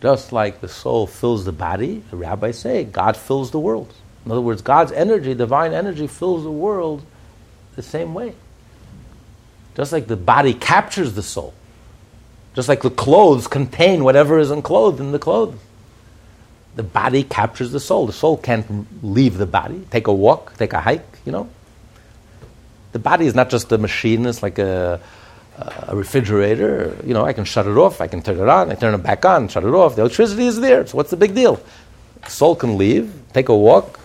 Just like the soul fills the body, the rabbis say God fills the world. In other words, God's energy, divine energy, fills the world the same way. Just like the body captures the soul. Just like the clothes contain whatever is enclosed in the clothes. The body captures the soul. The soul can't leave the body, take a walk, take a hike, you know. The body is not just a machine, it's like a, a refrigerator. You know, I can shut it off, I can turn it on, I turn it back on, shut it off. The electricity is there, so what's the big deal? The soul can leave, take a walk,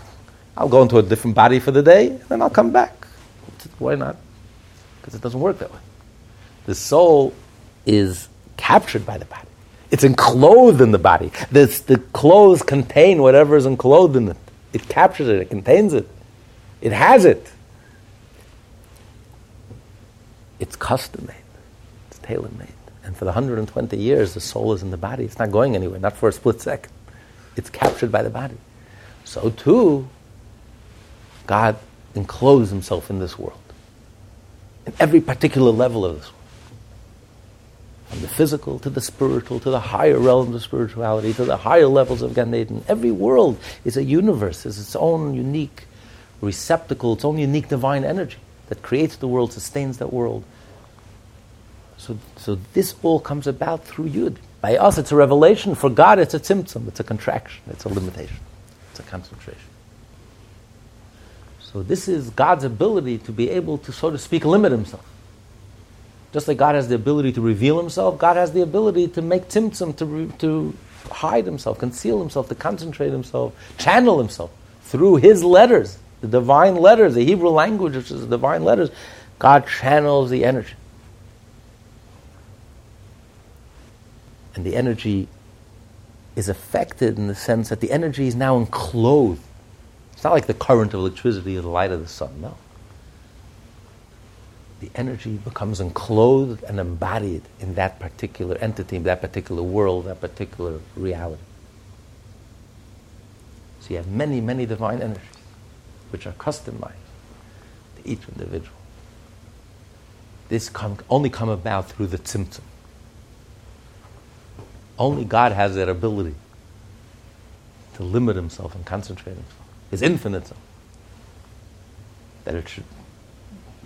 I'll go into a different body for the day, and then I'll come back. Why not? Because it doesn't work that way. The soul is captured by the body. It's enclosed in the body. This, the clothes contain whatever is enclosed in it. It captures it, it contains it. It has it. It's custom made, it's tailor made. And for the 120 years, the soul is in the body. It's not going anywhere, not for a split second. It's captured by the body. So, too, God encloses himself in this world, in every particular level of this world. From the physical to the spiritual to the higher realms of spirituality to the higher levels of Gan Eden. Every world is a universe, is its own unique receptacle, its own unique divine energy that creates the world, sustains that world, so, so this all comes about through Yud. By us, it's a revelation. For God, it's a tzimtzum, It's a contraction. It's a limitation. It's a concentration. So this is God's ability to be able to, so to speak, limit Himself. Just like God has the ability to reveal Himself, God has the ability to make tzimtzum, to, to hide Himself, conceal Himself, to concentrate Himself, channel Himself through His letters, the divine letters, the Hebrew language, which is the divine letters. God channels the energy. and the energy is affected in the sense that the energy is now enclosed. It's not like the current of electricity or the light of the sun, no. The energy becomes enclosed and embodied in that particular entity, that particular world, that particular reality. So you have many, many divine energies which are customized to each individual. This can only come about through the tzimtzum. Only God has that ability to limit himself and concentrate himself. His infinite. That it should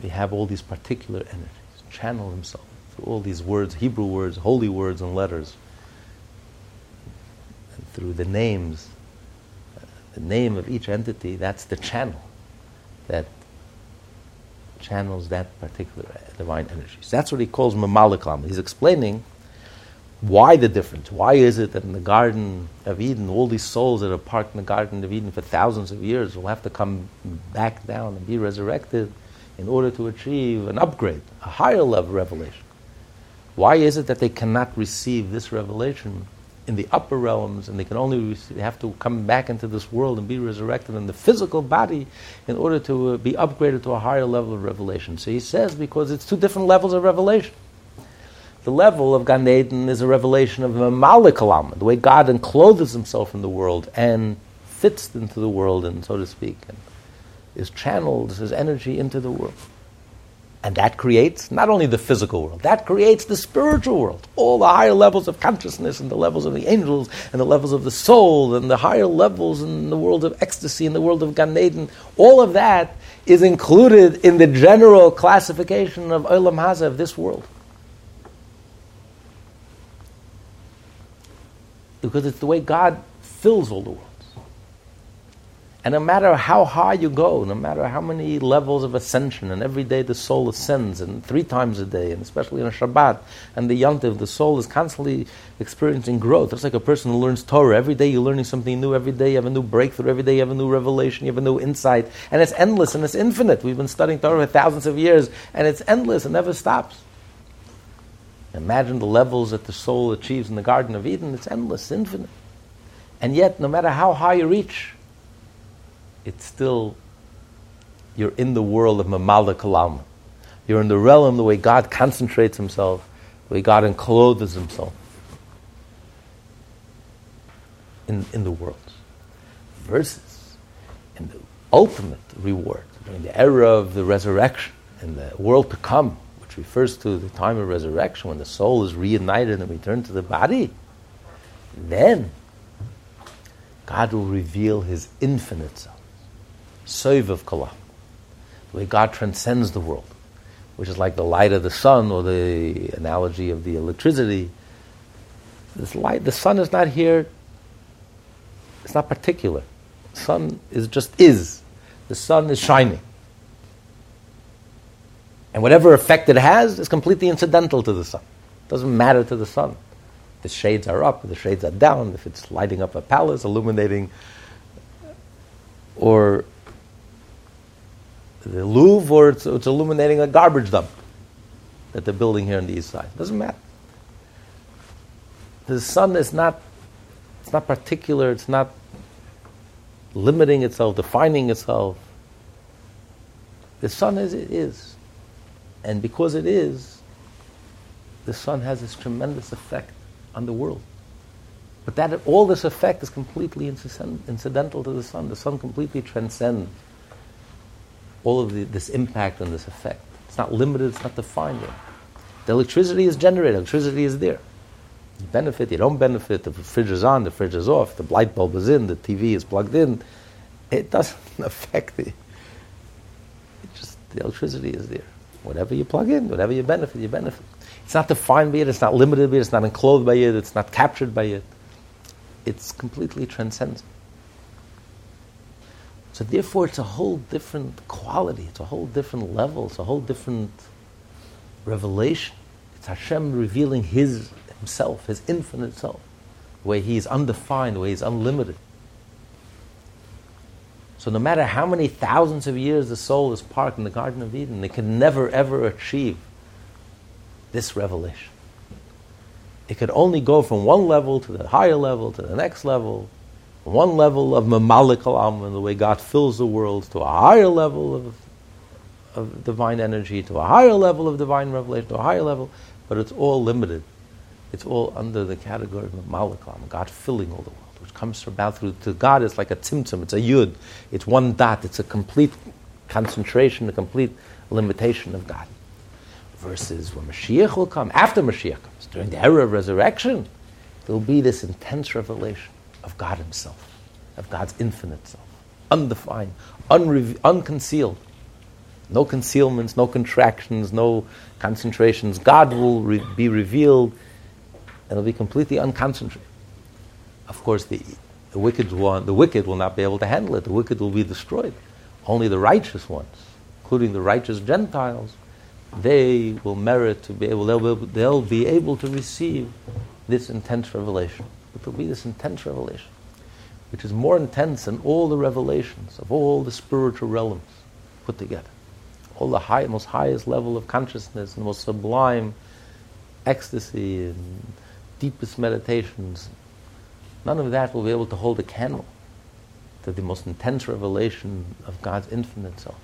we have all these particular energies, channel himself through all these words, Hebrew words, holy words and letters, and through the names, uh, the name of each entity, that's the channel that channels that particular uh, divine energy. So that's what he calls Mamalakam. He's explaining why the difference? Why is it that in the Garden of Eden, all these souls that are parked in the Garden of Eden for thousands of years will have to come back down and be resurrected in order to achieve an upgrade, a higher level revelation? Why is it that they cannot receive this revelation in the upper realms and they can only receive, they have to come back into this world and be resurrected in the physical body in order to uh, be upgraded to a higher level of revelation? So he says because it's two different levels of revelation the level of Gan Eden is a revelation of a Malik the way God encloses himself in the world and fits into the world, and so to speak, and is channeled his energy into the world. And that creates not only the physical world, that creates the spiritual world. All the higher levels of consciousness and the levels of the angels and the levels of the soul and the higher levels in the world of ecstasy and the world of Gan Eden, all of that is included in the general classification of Olam Hazeh, of this world. Because it's the way God fills all the worlds. And no matter how high you go, no matter how many levels of ascension, and every day the soul ascends, and three times a day, and especially on Shabbat and the Yontiv, the soul is constantly experiencing growth. It's like a person who learns Torah. Every day you're learning something new. Every day you have a new breakthrough. Every day you have a new revelation. You have a new insight. And it's endless and it's infinite. We've been studying Torah for thousands of years, and it's endless and never stops. Imagine the levels that the soul achieves in the Garden of Eden. It's endless, infinite. And yet, no matter how high you reach, it's still, you're in the world of Mamala Kalam. You're in the realm the way God concentrates himself, the way God encloses himself in, in the world. Versus in the ultimate reward, during the era of the resurrection, in the world to come, refers to the time of resurrection when the soul is reunited and returned to the body, then God will reveal His infinite self, Soiv of Kalam, the way God transcends the world, which is like the light of the sun or the analogy of the electricity. This light, the sun is not here, it's not particular. The sun is just is. The sun is shining. And whatever effect it has is completely incidental to the sun. It doesn't matter to the sun. The shades are up, the shades are down, if it's lighting up a palace, illuminating, or the Louvre, or it's, it's illuminating a garbage dump that they're building here on the east side. It doesn't matter. The sun is not, it's not particular, it's not limiting itself, defining itself. The sun is, it is. And because it is, the sun has this tremendous effect on the world. But that all this effect is completely incidental to the sun. The sun completely transcends all of the, this impact and this effect. It's not limited, it's not defined yet. The electricity is generated, electricity is there. You benefit, you don't benefit, the fridge is on, the fridge is off, the light bulb is in, the TV is plugged in. It doesn't affect it. It just, the electricity is there. Whatever you plug in, whatever you benefit, you benefit. It's not defined by it, it's not limited by it, it's not enclosed by it, it's not captured by it. It's completely transcendent. So therefore, it's a whole different quality, it's a whole different level, it's a whole different revelation. It's Hashem revealing His Himself, His infinite self, way He is undefined, way He is unlimited. So no matter how many thousands of years the soul is parked in the Garden of Eden, it can never ever achieve this revelation. It could only go from one level to the higher level to the next level, one level of Mamalik al the way God fills the world, to a higher level of, of divine energy, to a higher level of divine revelation, to a higher level, but it's all limited. It's all under the category of Mamalik God filling all the world comes about through to God is like a tzimtzum, it's a yud, it's one dot, it's a complete concentration, a complete limitation of God. Versus when Mashiach will come, after Mashiach comes, during the era of resurrection, there will be this intense revelation of God Himself, of God's infinite self, undefined, unre- unconcealed. No concealments, no contractions, no concentrations. God will re- be revealed and it'll be completely unconcentrated. Of course, the, the wicked one, the wicked will not be able to handle it. The wicked will be destroyed. Only the righteous ones, including the righteous Gentiles, they will merit to be able. They'll be, they'll be able to receive this intense revelation. But there'll be this intense revelation, which is more intense than all the revelations of all the spiritual realms put together. All the high, most highest level of consciousness and most sublime ecstasy and deepest meditations, none of that will be able to hold a candle to the most intense revelation of God's infinite self,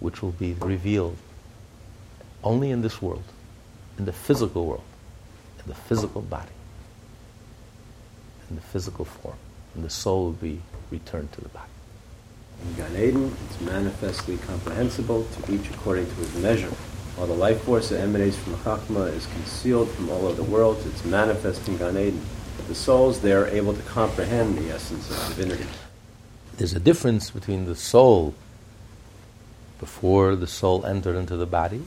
which will be revealed only in this world, in the physical world, in the physical body, in the physical form, and the soul will be returned to the body. In Gan Eden, it's manifestly comprehensible to each according to his measure. While the life force that emanates from Chachma is concealed from all of the worlds, it's manifest in Gan Eden. The souls there able to comprehend the essence of divinity. There's a difference between the soul before the soul entered into the body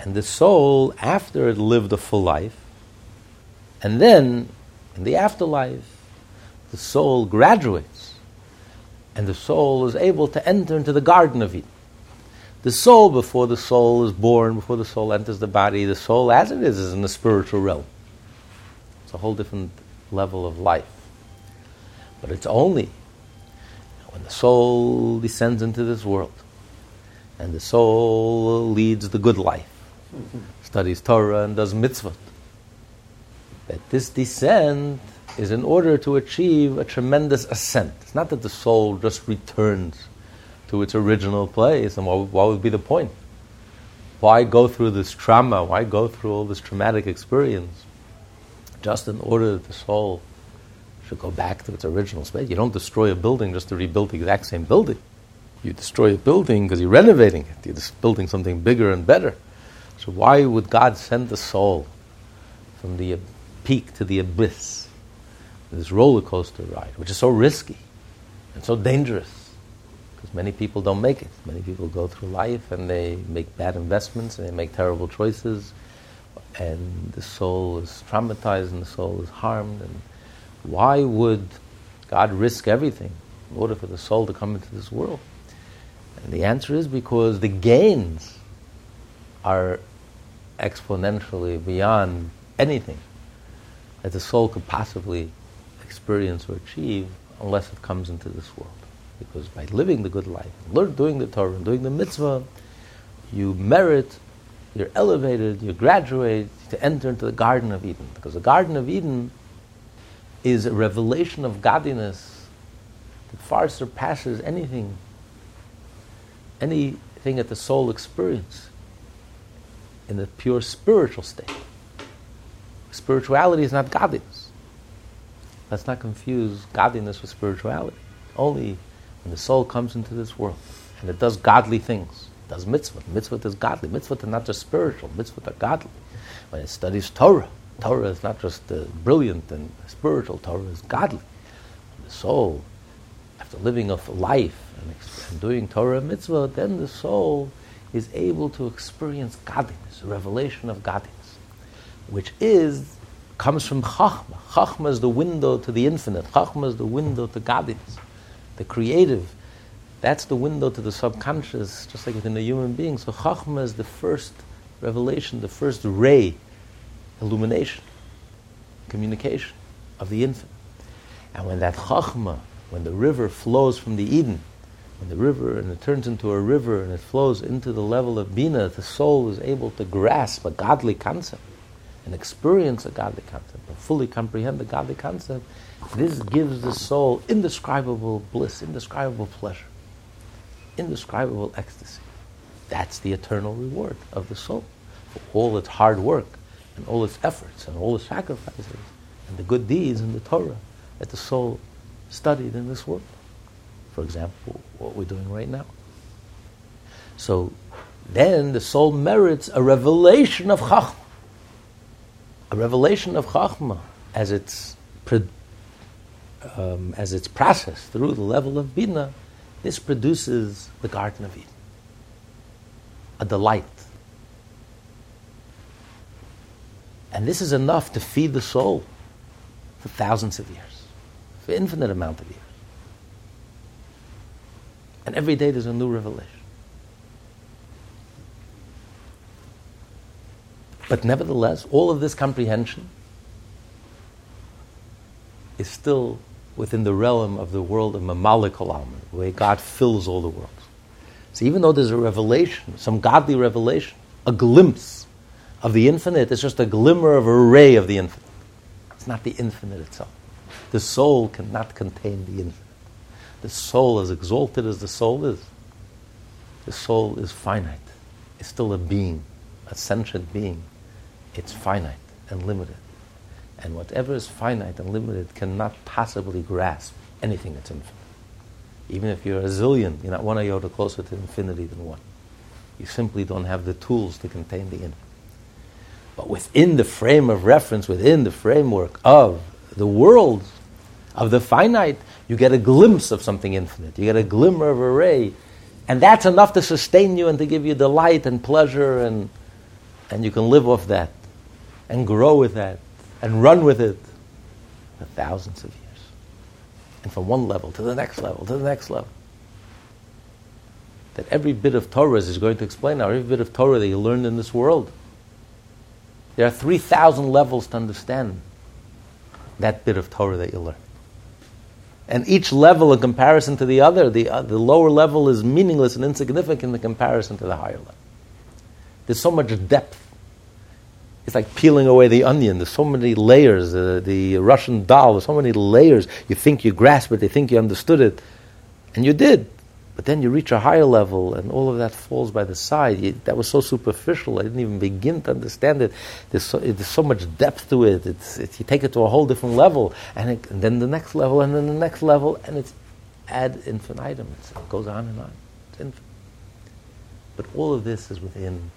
and the soul after it lived a full life. And then, in the afterlife, the soul graduates and the soul is able to enter into the Garden of Eden. The soul, before the soul is born, before the soul enters the body, the soul as it is, is in the spiritual realm. It's a whole different level of life. But it's only when the soul descends into this world and the soul leads the good life, studies Torah and does mitzvot, that this descent is in order to achieve a tremendous ascent. It's not that the soul just returns to its original place, and what, what would be the point? Why go through this trauma? Why go through all this traumatic experience just in order that the soul should go back to its original space? You don't destroy a building just to rebuild the exact same building. You destroy a building because you're renovating it. You're building something bigger and better. So why would God send the soul from the peak to the abyss, this roller coaster ride, which is so risky and so dangerous? because many people don't make it. Many people go through life and they make bad investments and they make terrible choices, and the soul is traumatized and the soul is harmed. And why would God risk everything in order for the soul to come into this world? And the answer is because the gains are exponentially beyond anything that the soul could possibly experience or achieve unless it comes into this world. Because by living the good life, doing the Torah, and doing the mitzvah, you merit, you're elevated, you graduate to enter into the Garden of Eden. Because the Garden of Eden is a revelation of godliness that far surpasses anything, anything that the soul experiences in the pure spiritual state. Spirituality is not godliness. Let's not confuse godliness with spirituality. Only when the soul comes into this world and it does godly things, does mitzvah. Mitzvah is godly. Mitzvah are not just spiritual. Mitzvah are godly. When it studies Torah, Torah is not just uh, brilliant and spiritual. Torah is godly. The soul, after living a life and, and doing Torah and mitzvah, then the soul is able to experience godliness, revelation of godliness, which is comes from Chachma. Chachma is the window to the infinite. Chachma is the window to godliness the creative, that's the window to the subconscious, just like within a human being. So Chachma is the first revelation, the first ray, illumination, communication of the infinite. And when that Chachma, when the river flows from the Eden, when the river and it turns into a river and it flows into the level of Bina, the soul is able to grasp a godly concept and experience a godly concept, and fully comprehend the godly concept, this gives the soul indescribable bliss, indescribable pleasure, indescribable ecstasy. That's the eternal reward of the soul for all its hard work and all its efforts and all its sacrifices and the good deeds in the Torah that the soul studied in this world. For example, what we're doing right now. So then the soul merits a revelation of Chachma. A revelation of Chachma as it's, um, as it's processed through the level of Bina, this produces the Garden of Eden. A delight. And this is enough to feed the soul for thousands of years, for infinite amount of years. And every day there's a new revelation. But nevertheless, all of this comprehension is still within the realm of the world of Mamalik Alman, where God fills all the worlds. So even though there's a revelation, some godly revelation, a glimpse of the infinite, it's just a glimmer of a ray of the infinite. It's not the infinite itself. The soul cannot contain the infinite. The soul, as exalted as the soul is, the soul is finite. It's still a being, a sentient being. It's finite and limited. And whatever is finite and limited cannot possibly grasp anything that's infinite. Even if you're a zillion, you're not one iota closer to infinity than one. You simply don't have the tools to contain the infinite. But within the frame of reference, within the framework of the world, of the finite, you get a glimpse of something infinite. You get a glimmer of a ray. And that's enough to sustain you and to give you delight and pleasure, and, and you can live off that and grow with that and run with it for thousands of years. And from one level to the next level to the next level. That every bit of Torah is going to explain now, every bit of Torah that you learned in this world. There are 3,000 levels to understand that bit of Torah that you learned. And each level, in comparison to the other, the, uh, the lower level is meaningless and insignificant in comparison to the higher level. There's so much depth it's like peeling away the onion. There's so many layers. Uh, the Russian doll, there's so many layers. You think you grasp it, you think you understood it, and you did. But then you reach a higher level, and all of that falls by the side. You, that was so superficial. I didn't even begin to understand it. There's so, there's so much depth to it. It's, it's, you take it to a whole different level, and, it, and, then the next level, and then the next level, and it's ad infinitum. It's, it goes on and on. It's infinite. But all of this is within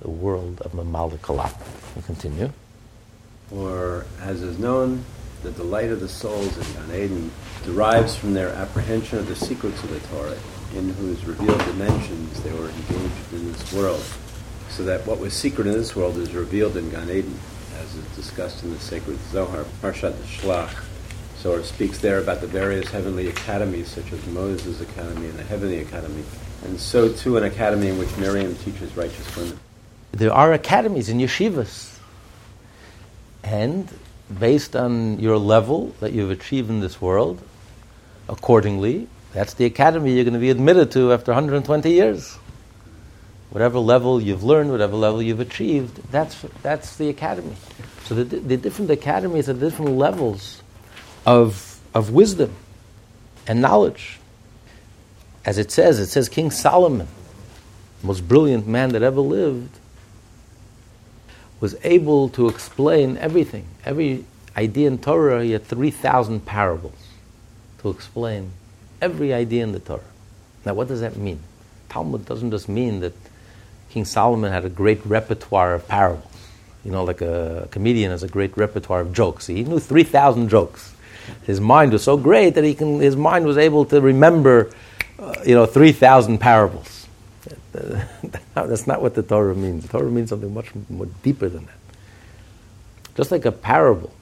the world of Mamalik Kalam. We continue. Or, as is known, the delight of the souls in Gan Eden derives from their apprehension of the secrets of the Torah, in whose revealed dimensions they were engaged in this world, so that what was secret in this world is revealed in Gan Eden, as is discussed in the sacred Zohar, Parshat Shlach. So it speaks there about the various heavenly academies, such as Moses' Academy and the Heavenly Academy, and so too an academy in which Miriam teaches righteous women there are academies in yeshivas. And based on your level that you've achieved in this world, accordingly, that's the academy you're going to be admitted to after 120 years. Whatever level you've learned, whatever level you've achieved, that's, that's the academy. So the, the different academies are different levels of, of wisdom and knowledge. As it says, it says King Solomon, most brilliant man that ever lived, was able to explain everything. Every idea in Torah, he had 3,000 parables to explain every idea in the Torah. Now, what does that mean? Talmud doesn't just mean that King Solomon had a great repertoire of parables. You know, like a comedian has a great repertoire of jokes. He knew 3,000 jokes. His mind was so great that he can, his mind was able to remember, uh, you know, 3,000 parables. That's not what the Torah means. The Torah means something much more deeper than that. Just like a parable.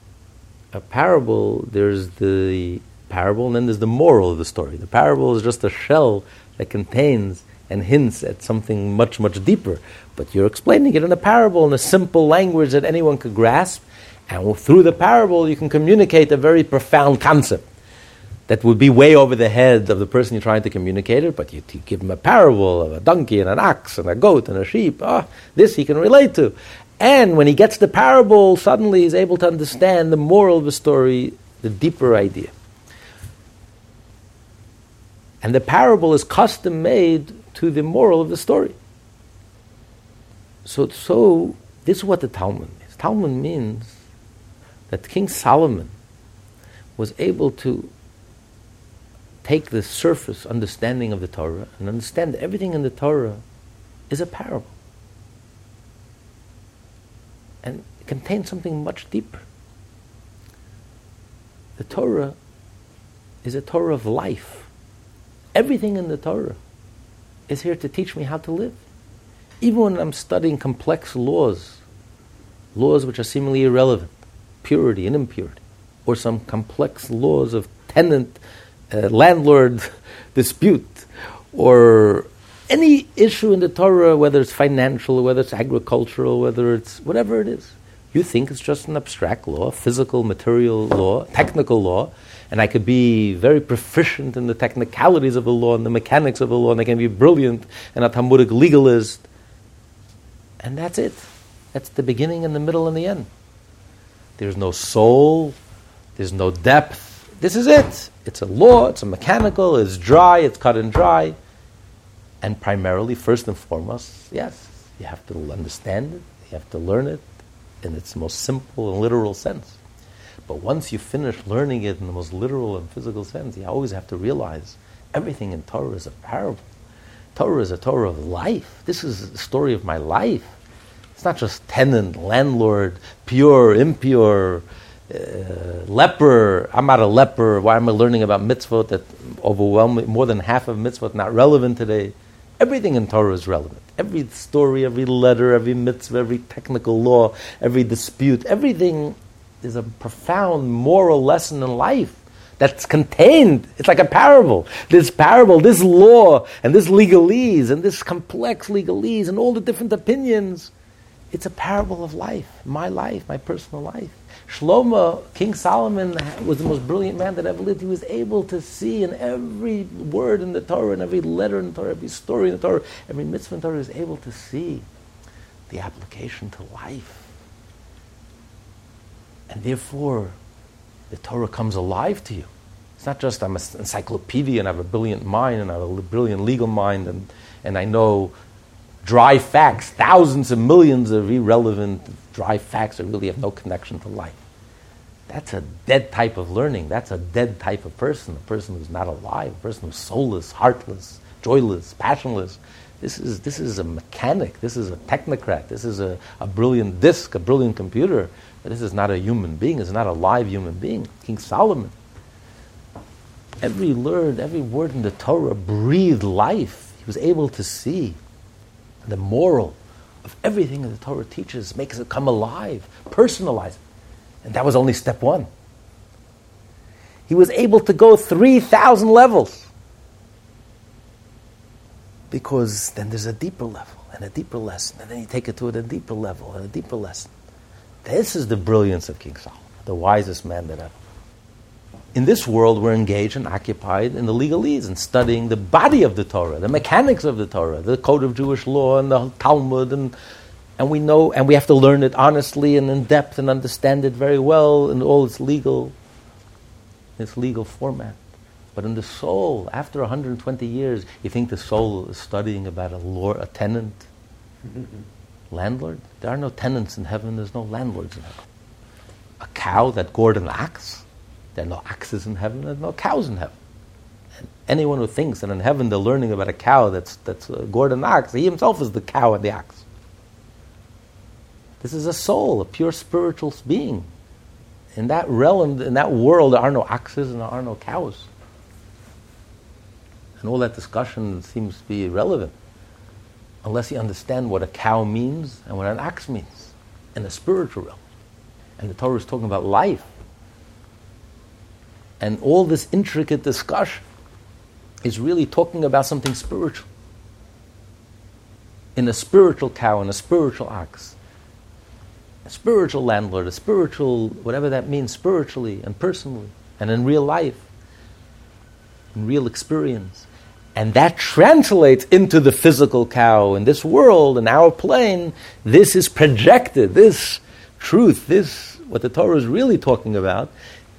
A parable, there's the parable and then there's the moral of the story. The parable is just a shell that contains and hints at something much, much deeper. But you're explaining it in a parable in a simple language that anyone could grasp. And through the parable, you can communicate a very profound concept that would be way over the head of the person you're trying to communicate it, but you, you give him a parable of a donkey and an ox and a goat and a sheep. Ah, this he can relate to. And when he gets the parable, suddenly he's able to understand the moral of the story, the deeper idea. And the parable is custom made to the moral of the story. So, so this is what the Talmud means. Talmud means that King Solomon was able to take the surface understanding of the Torah and understand that everything in the Torah is a parable. And contains something much deeper. The Torah is a Torah of life. Everything in the Torah is here to teach me how to live. Even when I'm studying complex laws, laws which are seemingly irrelevant, purity and impurity, or some complex laws of tenant landlord dispute, or any issue in the Torah, whether it's financial, whether it's agricultural, whether it's whatever it is. You think it's just an abstract law, physical, material law, technical law, and I could be very proficient in the technicalities of the law and the mechanics of the law, and I can be brilliant and a Talmudic legalist. And that's it. That's the beginning and the middle and the end. There's no soul, there's no depth. This is it. It's a law, it's a mechanical, it's dry, it's cut and dry. And primarily, first and foremost, yes, you have to understand it, you have to learn it, in its most simple and literal sense. But once you finish learning it in the most literal and physical sense, you always have to realize everything in Torah is a parable. Torah is a Torah of life. This is the story of my life. It's not just tenant, landlord, pure, impure, uh, leper. I'm not a leper. Why am I learning about mitzvot that overwhelming more than half of mitzvot not relevant today? Everything in Torah is relevant. Every story, every letter, every mitzvah, every technical law, every dispute, everything is a profound moral lesson in life that's contained. It's like a parable. This parable, this law, and this legalese, and this complex legalese, and all the different opinions. It's a parable of life, my life, my personal life. Shlomo, King Solomon, was the most brilliant man that ever lived. He was able to see in every word in the Torah, and every letter in the Torah, every story in the Torah, every mitzvah in the Torah, he was able to see the application to life. And therefore, the Torah comes alive to you. It's not just I'm an encyclopedia and I have a brilliant mind and I have a brilliant legal mind and, and I know dry facts, thousands and millions of irrelevant dry facts that really have no connection to life. That's a dead type of learning. That's a dead type of person, a person who's not alive, a person who's soulless, heartless, joyless, passionless. This is, this is a mechanic. This is a technocrat. This is a, a brilliant disk, a brilliant computer. But this is not a human being. It's not a live human being. King Solomon. Every word, every word in the Torah breathed life. He was able to see the moral of everything that the Torah teaches, makes it come alive, personalize it. And that was only step one. He was able to go 3,000 levels. Because then there's a deeper level and a deeper lesson. And then you take it to a deeper level and a deeper lesson. This is the brilliance of King Solomon, the wisest man that ever in this world, we're engaged and occupied in the legalese and studying the body of the Torah, the mechanics of the Torah, the code of Jewish law and the Talmud, and, and we know, and we have to learn it honestly and in depth and understand it very well in all its legal, its legal format. But in the soul, after 120 years, you think the soul is studying about a, lord, a tenant, landlord? There are no tenants in heaven. There's no landlords in heaven. A cow that gored an? There are no oxes in heaven, there are no cows in heaven. And anyone who thinks that in heaven they're learning about a cow that's, that's a Gordon ox, he himself is the cow and the ox. This is a soul, a pure spiritual being. In that realm, in that world, there are no oxes and there are no cows. And all that discussion seems to be irrelevant unless you understand what a cow means and what an ox means in the spiritual realm. And the Torah is talking about life and all this intricate discussion is really talking about something spiritual. In a spiritual cow and a spiritual ox, a spiritual landlord, a spiritual, whatever that means, spiritually and personally, and in real life, in real experience. And that translates into the physical cow in this world, in our plane. This is projected, this truth, this, what the Torah is really talking about,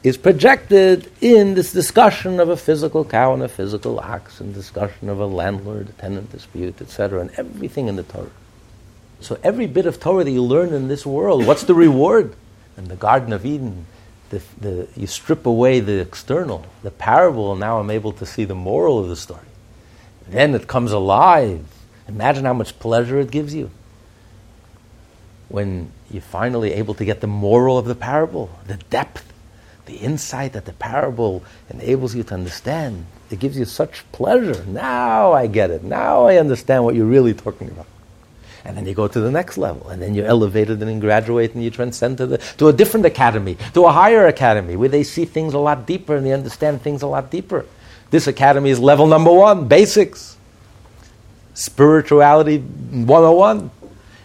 is projected in this discussion of a physical cow and a physical ox, and discussion of a landlord tenant dispute, etc., and everything in the Torah. So every bit of Torah that you learn in this world, what's the reward? In the Garden of Eden, the, the, you strip away the external, the parable, and now I'm able to see the moral of the story. Then it comes alive. Imagine how much pleasure it gives you when you're finally able to get the moral of the parable, the depth, the insight that the parable enables you to understand. It gives you such pleasure. Now I get it. Now I understand what you're really talking about. And then you go to the next level, and then you're elevated and you graduate and you transcend to, the, to a different academy, to a higher academy, where they see things a lot deeper and they understand things a lot deeper. This academy is level number one, basics. Spirituality 101.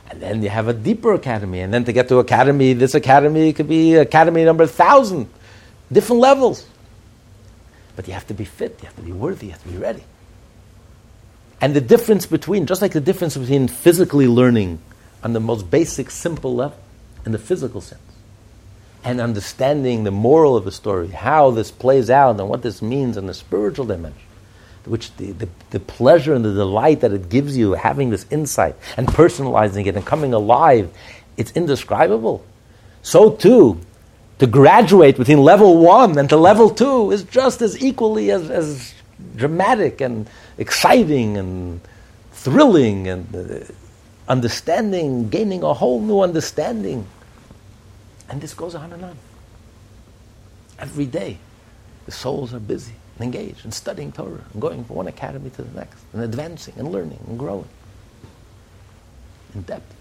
And then you have a deeper academy. And then to get to academy, this academy could be academy number 1,000. Different levels. But you have to be fit, you have to be worthy, you have to be ready. And the difference between, just like the difference between physically learning on the most basic, simple level, in the physical sense, and understanding the moral of the story, how this plays out and what this means in the spiritual dimension, which the, the, the pleasure and the delight that it gives you having this insight and personalizing it and coming alive, it's indescribable. So too, to graduate between level one and to level two is just as equally as, as dramatic and exciting and thrilling and uh, understanding, gaining a whole new understanding. And this goes on and on. Every day, the souls are busy and engaged and studying Torah and going from one academy to the next and advancing and learning and growing in depth.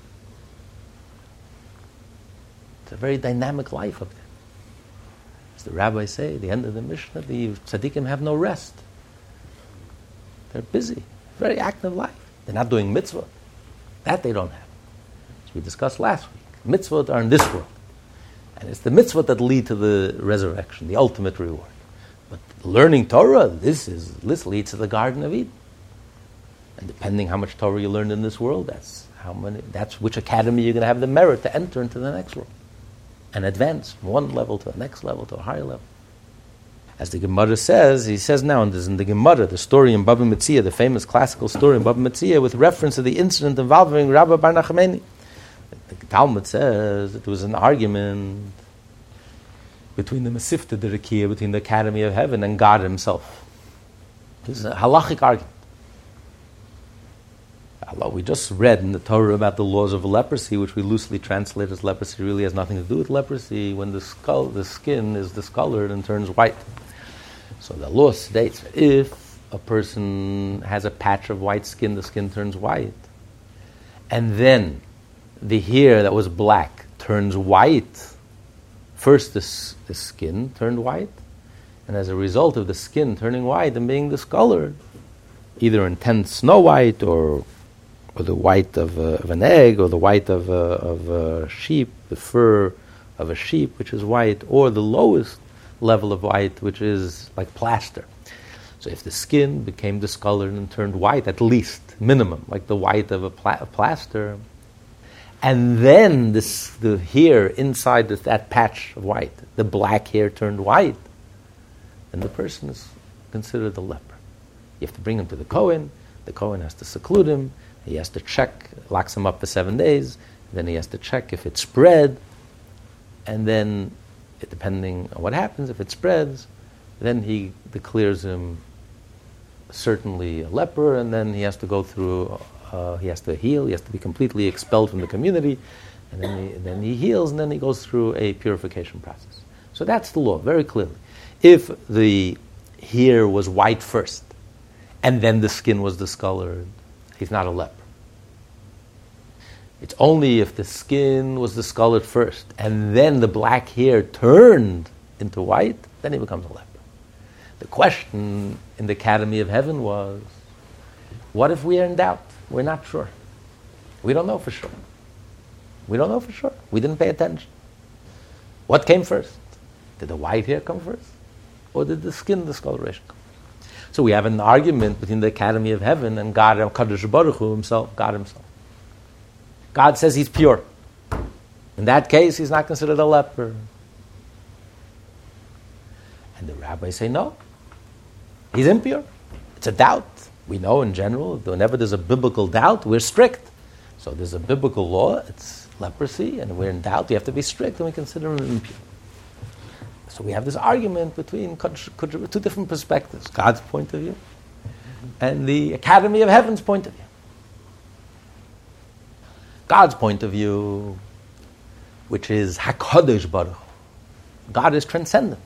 It's a very dynamic life up there. As the rabbis say, at the end of the Mishnah, the tzaddikim have no rest. They're busy, very active life. They're not doing mitzvah. That they don't have. As we discussed last week, mitzvot are in this world. And it's the mitzvot that lead to the resurrection, the ultimate reward. But learning Torah, this is this leads to the Garden of Eden. And depending how much Torah you learned in this world, that's how many that's which academy you're going to have the merit to enter into the next world. And advance from one level to the next level to a higher level. As the Gemara says, he says now and in, in the Gemara, the story in Baba Metzia, the famous classical story in Baba Metzia, with reference to the incident involving Rabbi Bar Nachmani. The, Talmud says it was an argument between the Mesivta Derakia, between the Academy of Heaven and God Himself. This is a halachic argument. Allah, we just read in the Torah about the laws of leprosy, which we loosely translate as leprosy really has nothing to do with leprosy when the skull, the skin is discolored and turns white. So the law states if a person has a patch of white skin, the skin turns white. And then the hair that was black turns white. First, the, the skin turned white, and as a result of the skin turning white and being discolored, either intense snow white or, or the white of, of an egg or the white of a, of a sheep, the fur of a sheep, which is white, or the lowest level of white, which is like plaster. So if the skin became discolored and turned white, at least, minimum, like the white of a, pla- plaster, and then this, the hair inside that patch of white, the black hair turned white, then the person is considered a leper. You have to bring him to the Kohen. The Kohen has to seclude him. He has to check, locks him up for seven days. Then he has to check if it spread. And then depending on what happens, if it spreads, then he declares him certainly a leper, and then he has to go through, uh, he has to heal, he has to be completely expelled from the community, and then he, then he heals, and then he goes through a purification process. So that's the law, very clearly. If the hair was white first, and then the skin was discolored, he's not a leper. It's only if the skin was discolored first and then the black hair turned into white, then he becomes a leper. The question in the Academy of Heaven was what if we are in doubt? We're not sure. We don't know for sure. We don't know for sure. We didn't pay attention. What came first? Did the white hair come first? Or did the skin discoloration come? So we have an argument between the Academy of Heaven and God, Kadosh Baruch Hu himself, God himself. God says he's pure. In that case, he's not considered a leper. And the rabbis say, no, he's impure. It's a doubt. We know in general, whenever there's a biblical doubt, we're strict. So there's a biblical law, it's leprosy, and we're in doubt, we have to be strict, and we consider him impure. So we have this argument between two different perspectives God's point of view and the Academy of Heaven's point of view. God's point of view, which is HaKadosh Baruch. God is transcendent.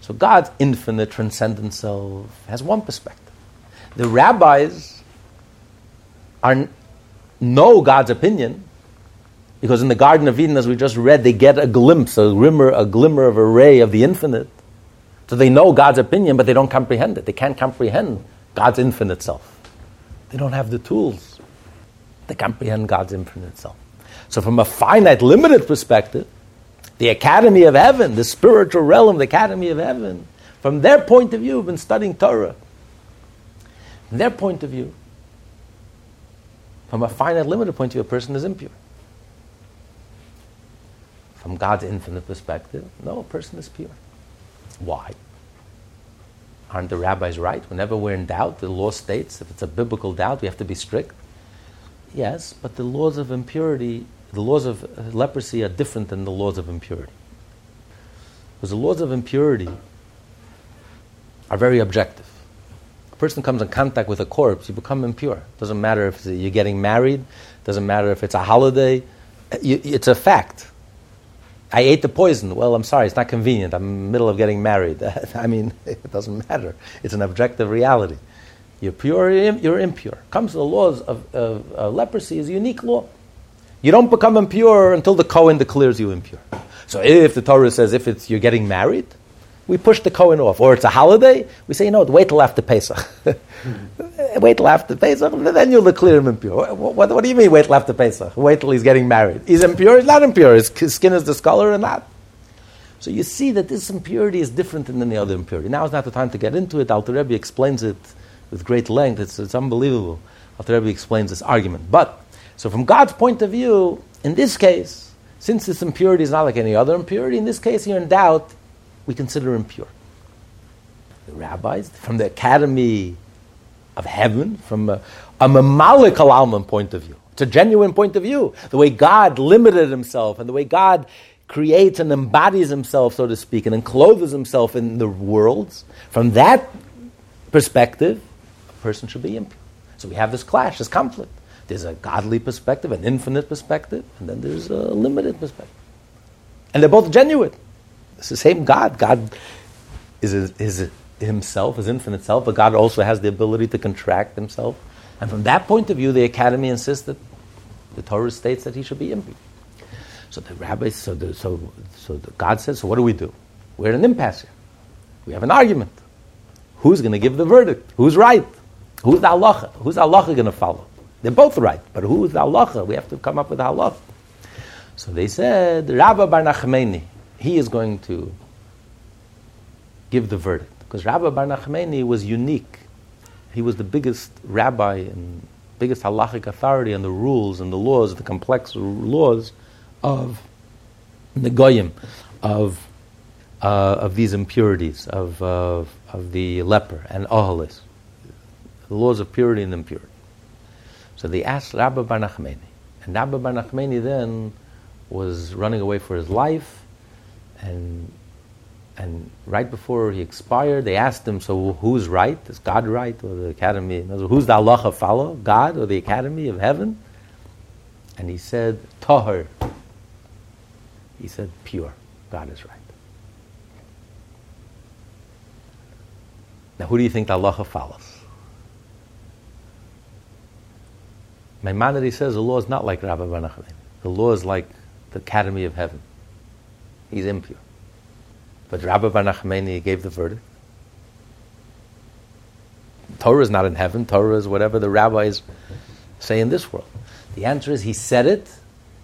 So God's infinite, transcendent self has one perspective. The rabbis are, know God's opinion because in the Garden of Eden, as we just read, they get a glimpse, a glimmer, a glimmer of a ray of the infinite. So they know God's opinion, but they don't comprehend it. They can't comprehend God's infinite self. They don't have the tools to comprehend God's infinite self. So, from a finite, limited perspective, the Academy of Heaven, the spiritual realm, the Academy of Heaven, from their point of view, have been studying Torah. From their point of view, from a finite, limited point of view, a person is impure. From God's infinite perspective, no, a person is pure. Why? Aren't the rabbis right? Whenever we're in doubt, the law states if it's a biblical doubt, we have to be strict. Yes, but the laws of impurity, the laws of leprosy are different than the laws of impurity. Because the laws of impurity are very objective. A person comes in contact with a corpse, you become impure. Doesn't matter if you're getting married, doesn't matter if it's a holiday, it's a fact. I ate the poison. Well, I'm sorry, it's not convenient. I'm in the middle of getting married. I mean, it doesn't matter. It's an objective reality. You're pure, you're impure. Comes to the laws of, of leprosy is a unique law. You don't become impure until the Kohen declares you impure. So if the Torah says if it's you're getting married, we push the Kohen off. Or it's a holiday, we say, you know, wait till after Pesach. Hmm. wait till after Pesach, then you'll declare him impure. What, what, what, do you mean wait till after Pesach? Wait till he's getting married. He's impure, he's not impure. His, his skin is discolored or not. So you see that this impurity is different than any other impurity. Now is not the time to get into it. Alter Rebbe explains it with great length. It's, it's unbelievable. Alter Rebbe explains this argument. But, so from God's point of view, in this case, since this impurity is not like any other impurity, in this case you're in doubt, we consider impure. The rabbis, from the academy of heaven, from a, a mamalik al point of view, it's a genuine point of view. The way God limited himself and the way God creates and embodies himself, so to speak, and encloses himself in the worlds, from that perspective, a person should be impure. So we have this clash, this conflict. There's a godly perspective, an infinite perspective, and then there's a limited perspective. And they're both genuine. It's the same God. God is, is himself, his infinite self, but God also has the ability to contract himself. And from that point of view, the academy insists that the Torah states that he should be impure. So the rabbis, so, the, so, so the God says, so what do we do? We're an impasse here. We have an argument. Who's going to give the verdict? Who's right? Who's the halacha? Who's the halacha going to follow? They're both right, but who is the halacha? We have to come up with the halacha. So they said, Rabbi Bar Nachmani, he is going to give the verdict. Because Rabbi Bar Nachmani was unique. He was the biggest rabbi and biggest halachic authority on the rules and the laws, the complex laws of the negaim, of, uh, of these impurities, of, of, of the leper and ohalos the laws of purity and impurity. So they asked Rabbi Bar Nachmani. And Rabbi Bar Nachmani then was running away for his life, and, and right before he expired, they asked him, so who's right? Is God right, or the Academy? Who's the halacha follow, God or the Academy of Heaven? And he said, Tahor. He said, pure. God is right. Now, who do you think the halacha follows? Maimonides says the law is not like Rabbi Bar The law is like the Academy of Heaven. He's impure. But Rabbi Bar gave the verdict. Torah is not in heaven. Torah is whatever the rabbis say in this world. The answer is he said it.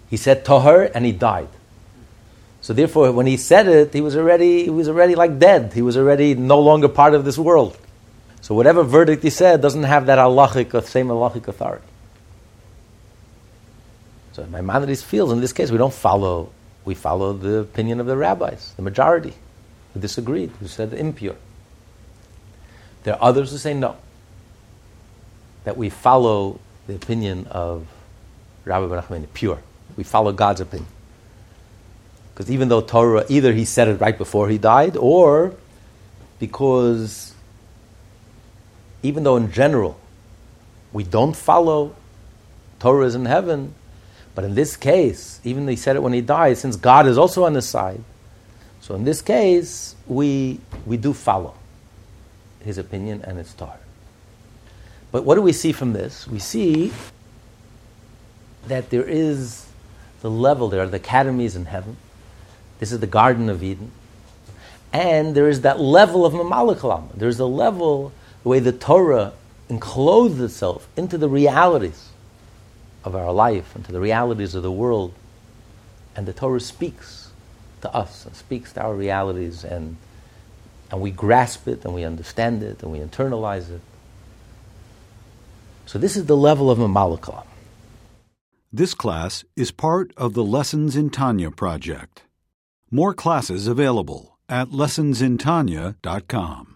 He said Tahor and he died. So therefore, when he said it, he was already he was already like dead. He was already no longer part of this world. So whatever verdict he said doesn't have that halachic, same halachic authority. So Maimonides feels in this case we don't follow, we follow the opinion of the rabbis, the majority, who disagreed, who said impure. There are others who say no, that we follow the opinion of Rabbi Ben pure. We follow God's opinion. Because even though Torah, either he said it right before he died, or because even though in general we don't follow Torah is in heaven, but in this case, even though he said it when he died, since God is also on his side, so in this case, we, we do follow his opinion and his Torah. But what do we see from this? We see that there is the level, there are the academies in heaven. This is the Garden of Eden. And there is that level of memale kol almin. There's a level, the way the Torah encloses itself into the realities of our life, into the realities of the world. And the Torah speaks to us and speaks to our realities, and, and we grasp it, and we understand it, and we internalize it. So, this is the level of memale kol almin. This class is part of the Lessons in Tanya project. More classes available at lessonsintanya.com.